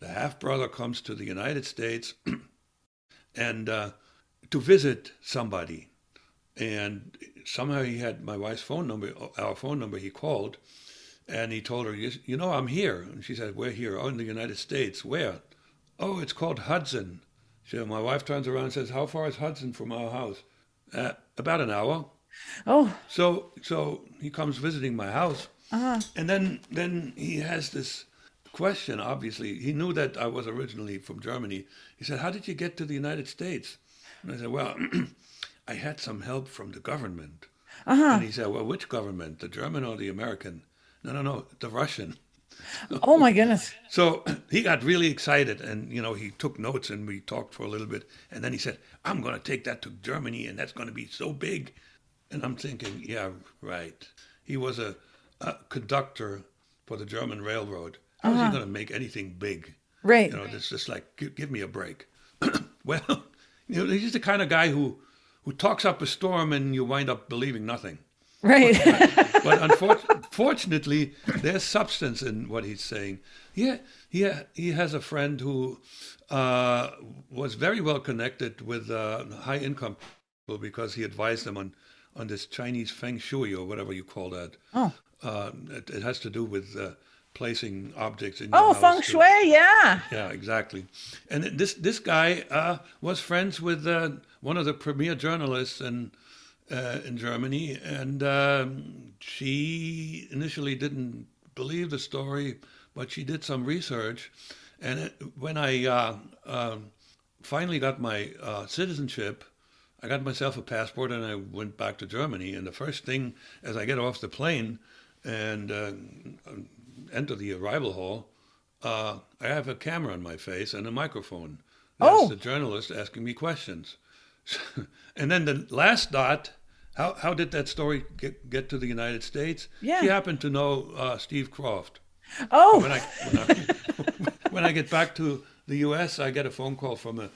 The half brother comes to the United States and uh, to visit somebody. And somehow he had my wife's phone number, our phone number. He called and he told her, You know, I'm here. And she said, We're here. Oh, in the United States. Where? Oh, it's called Hudson. So my wife turns around and says, How far is Hudson from our house? Uh, about an hour. Oh. So so he comes visiting my house. Uh-huh. And then then he has this question, obviously. He knew that I was originally from Germany. He said, How did you get to the United States? And I said, Well, I had some help from the government. Uh-huh. And he said, Well, which government? The German or the American? No, no, no, the Russian. Oh my goodness. So he got really excited and, you know, he took notes and we talked for a little bit. And then he said, I'm going to take that to Germany and that's going to be so big. And I'm thinking, yeah, right. He was a, a conductor for the German railroad. How How is he going to make anything big? Right. You know, it's just like, give, give me a break. well, you know, he's the kind of guy who, who talks up a storm and you wind up believing nothing. Right. But unfortunately, there's substance in what he's saying. Yeah, he, he has a friend who uh, was very well connected with uh, high income people because he advised them on, on this Chinese feng shui or whatever you call that. Oh. Uh, it, it has to do with uh, placing objects in your oh, feng shui. Yeah. yeah, exactly. And this this guy uh, was friends with uh, one of the premier journalists in uh, in Germany, and um, she initially didn't believe the story, but she did some research. And it, when I uh, um finally got my uh, citizenship, I got myself a passport and I went back to Germany. And the first thing, as I get off the plane and uh, enter the arrival hall, uh, I have a camera on my face and a microphone. That's Oh. the journalist asking me questions. and then the last dot, how, how did that story get, get to the United States? Yeah. She happened to know uh, Steve Kroft. Oh. When I, when, I, when I get back to the U.S., I get a phone call from a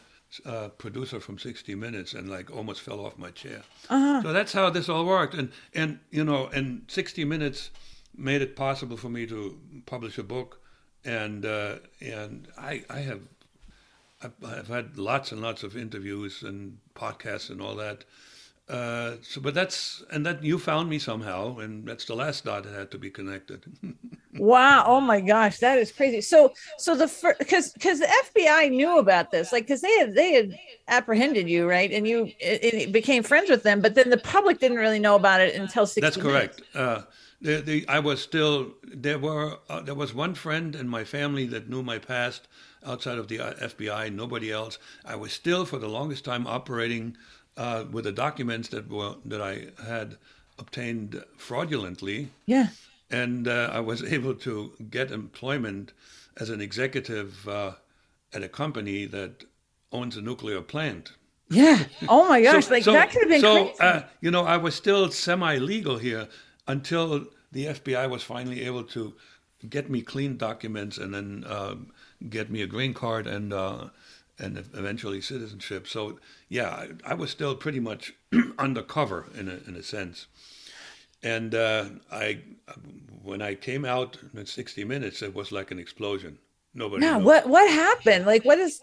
uh, producer from 60 Minutes and like almost fell off my chair. Uh-huh. So that's how this all worked. And, and, you know, and 60 Minutes made it possible for me to publish a book. And, uh, and I, I have I've, I've had lots and lots of interviews and podcasts and all that. Uh, so, but that's and that you found me somehow, and that's the last dot that had to be connected. Wow! Oh my gosh, that is crazy. So, so the first because because the FBI knew about this, like because they had they had apprehended you, right? And you it, it became friends with them, but then the public didn't really know about it until 60 That's correct. Uh, the, the, I was still there were uh, there was one friend in my family that knew my past outside of the uh, FBI. Nobody else. I was still for the longest time operating uh, with the documents that were that I had obtained fraudulently. Yeah. and uh, I was able to get employment as an executive uh, at a company that owns a nuclear plant. Yeah. Oh my gosh, like that could have been so, crazy. uh, you know, I was still semi-legal here until the FBI was finally able to get me clean documents and then um, get me a green card and uh, and eventually citizenship. So, yeah, I, I was still pretty much undercover in a, in a sense. And uh, I, when I came out in 60 minutes, it was like an explosion. Nobody. now, knew. what what happened? Like, what is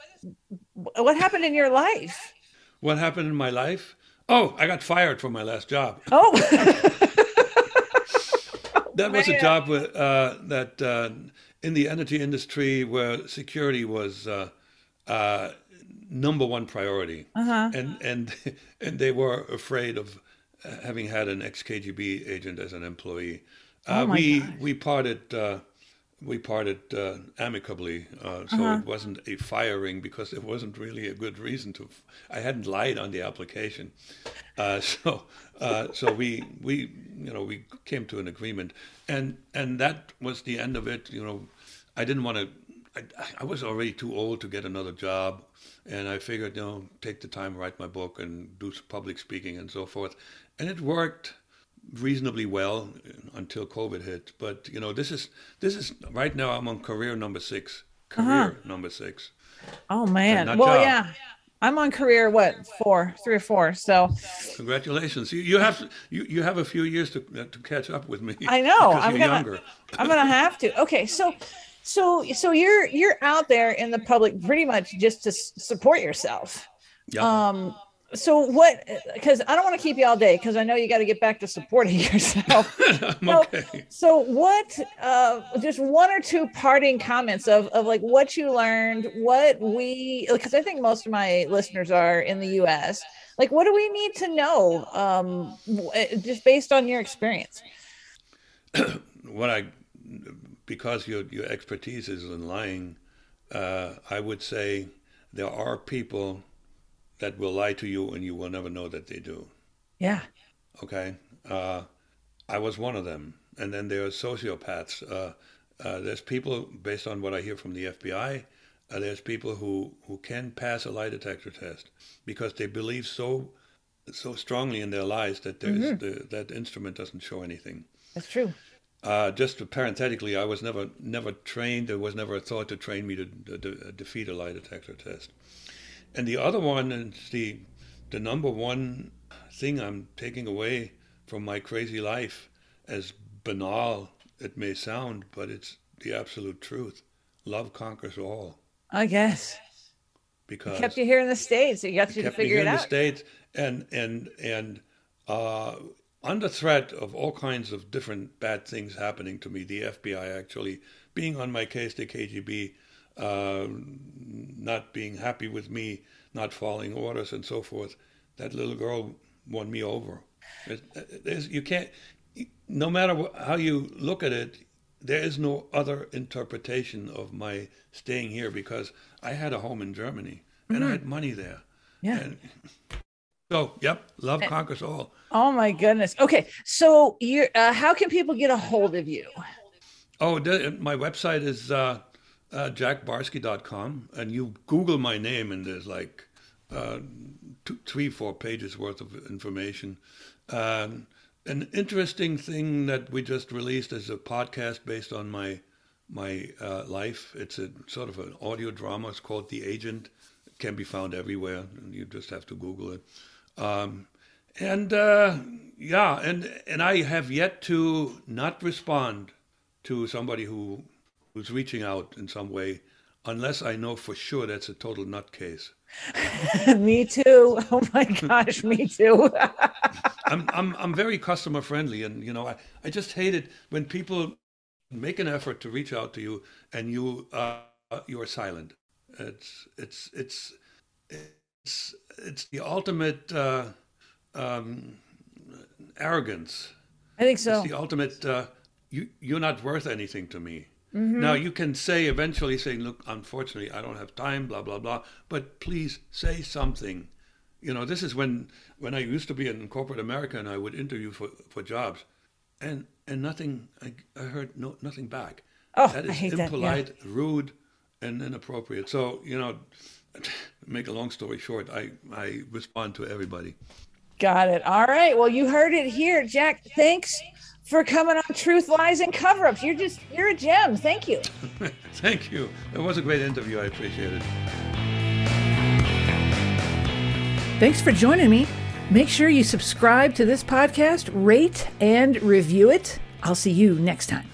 what happened in your life? What happened in my life? Oh, I got fired from my last job. Oh, That was a job with, uh, that uh, in the energy industry where security was uh, number one priority, Uh-huh. and and and they were afraid of uh, having had an ex KGB agent as an employee. Uh, Oh we gosh. we parted. Uh, we parted uh, amicably, uh, so Uh-huh. it wasn't a firing because there wasn't really a good reason to. I hadn't lied on the application, uh, so uh, so we we you know we came to an agreement, and and that was the end of it. You know, I didn't want to. I, I was already too old to get another job, and I figured, you know, take the time, write my book, and do some public speaking and so forth, and it worked reasonably well until COVID hit. But you know, this is this is right now. I'm on career number six. Career number six. oh man. Well, job. yeah. I'm on career what four, three or four. So congratulations. You, you have you, you have a few years to uh, to catch up with me. I know. I'm gonna younger. I'm gonna have to. Okay, so so so you're you're out there in the public pretty much just to support yourself. Yeah. Um so what because i don't want to keep you all day because i know you got to get back to supporting yourself so, okay. so what uh just one or two parting comments of, of like what you learned what we because i think most of my listeners are in the us like what do we need to know um eh, just based on your experience what i because your your expertise is in lying uh i would say there are people that will lie to you and you will never know that they do. Yeah. Okay. Uh, I was one of them. And then there are sociopaths. Uh, uh, there's people, based on what I hear from the FBI, uh, there's people who, who can pass a lie detector test because they believe so so strongly in their lies that there's mm-hmm. the, that instrument doesn't show anything. That's true. Uh, just parenthetically, I was never never trained. There was never a thought to train me to, to, to defeat a lie detector test. And the other one is the the number one thing I'm taking away from my crazy life, as banal it may sound, but it's the absolute truth. Love conquers all. I guess. Because it kept you here in the states. It got you to figure it out. in the states, and and and uh, under threat of all kinds of different bad things happening to me, the FBI actually being on my case, the KGB uh, not being happy with me, not following orders, and so forth. That little girl won me over. There's, you can't, no matter how you look at it, there is no other interpretation of my staying here because I had a home in Germany and mm-hmm. I had money there. Yeah. And so, yep, love conquers all. Oh my goodness. Okay, so you, uh, how can people get a hold of you? Oh, my website is uh, uh, jackbarsky.com, and you Google my name, and there's like uh, two, three, four pages worth of information. Um, an interesting thing that we just released is a podcast based on my my uh, life. It's a sort of an audio drama. It's called The Agent. It can be found everywhere, and you just have to Google it. Um, and uh, yeah, and and I have yet to not respond to somebody who who's reaching out in some way, unless I know for sure that's a total nutcase. me too. Oh my gosh, me too. I'm, I'm, I'm very customer friendly. And, you know, I, I just hate it when people make an effort to reach out to you and you, uh, you are silent. It's, it's, it's, it's, it's the ultimate uh, um, arrogance. I think so. It's the ultimate, uh, you, you're not worth anything to me. Mm-hmm. Now you can say eventually saying, look, unfortunately I don't have time, blah blah blah. But please say something. You know, this is when when I used to be in corporate America and I would interview for, for jobs, and and nothing. I, I heard no nothing back. Oh, that is impolite, that, yeah. rude, and inappropriate. So you know, make a long story short, I I respond to everybody. Got it. All right. Well, you heard it here, Jack. Thanks for coming on Truth, Lies, and Cover Ups. You're just, you're a gem. Thank you. Thank you. It was a great interview. I appreciate it. Thanks for joining me. Make sure you subscribe to this podcast, rate, and review it. I'll see you next time.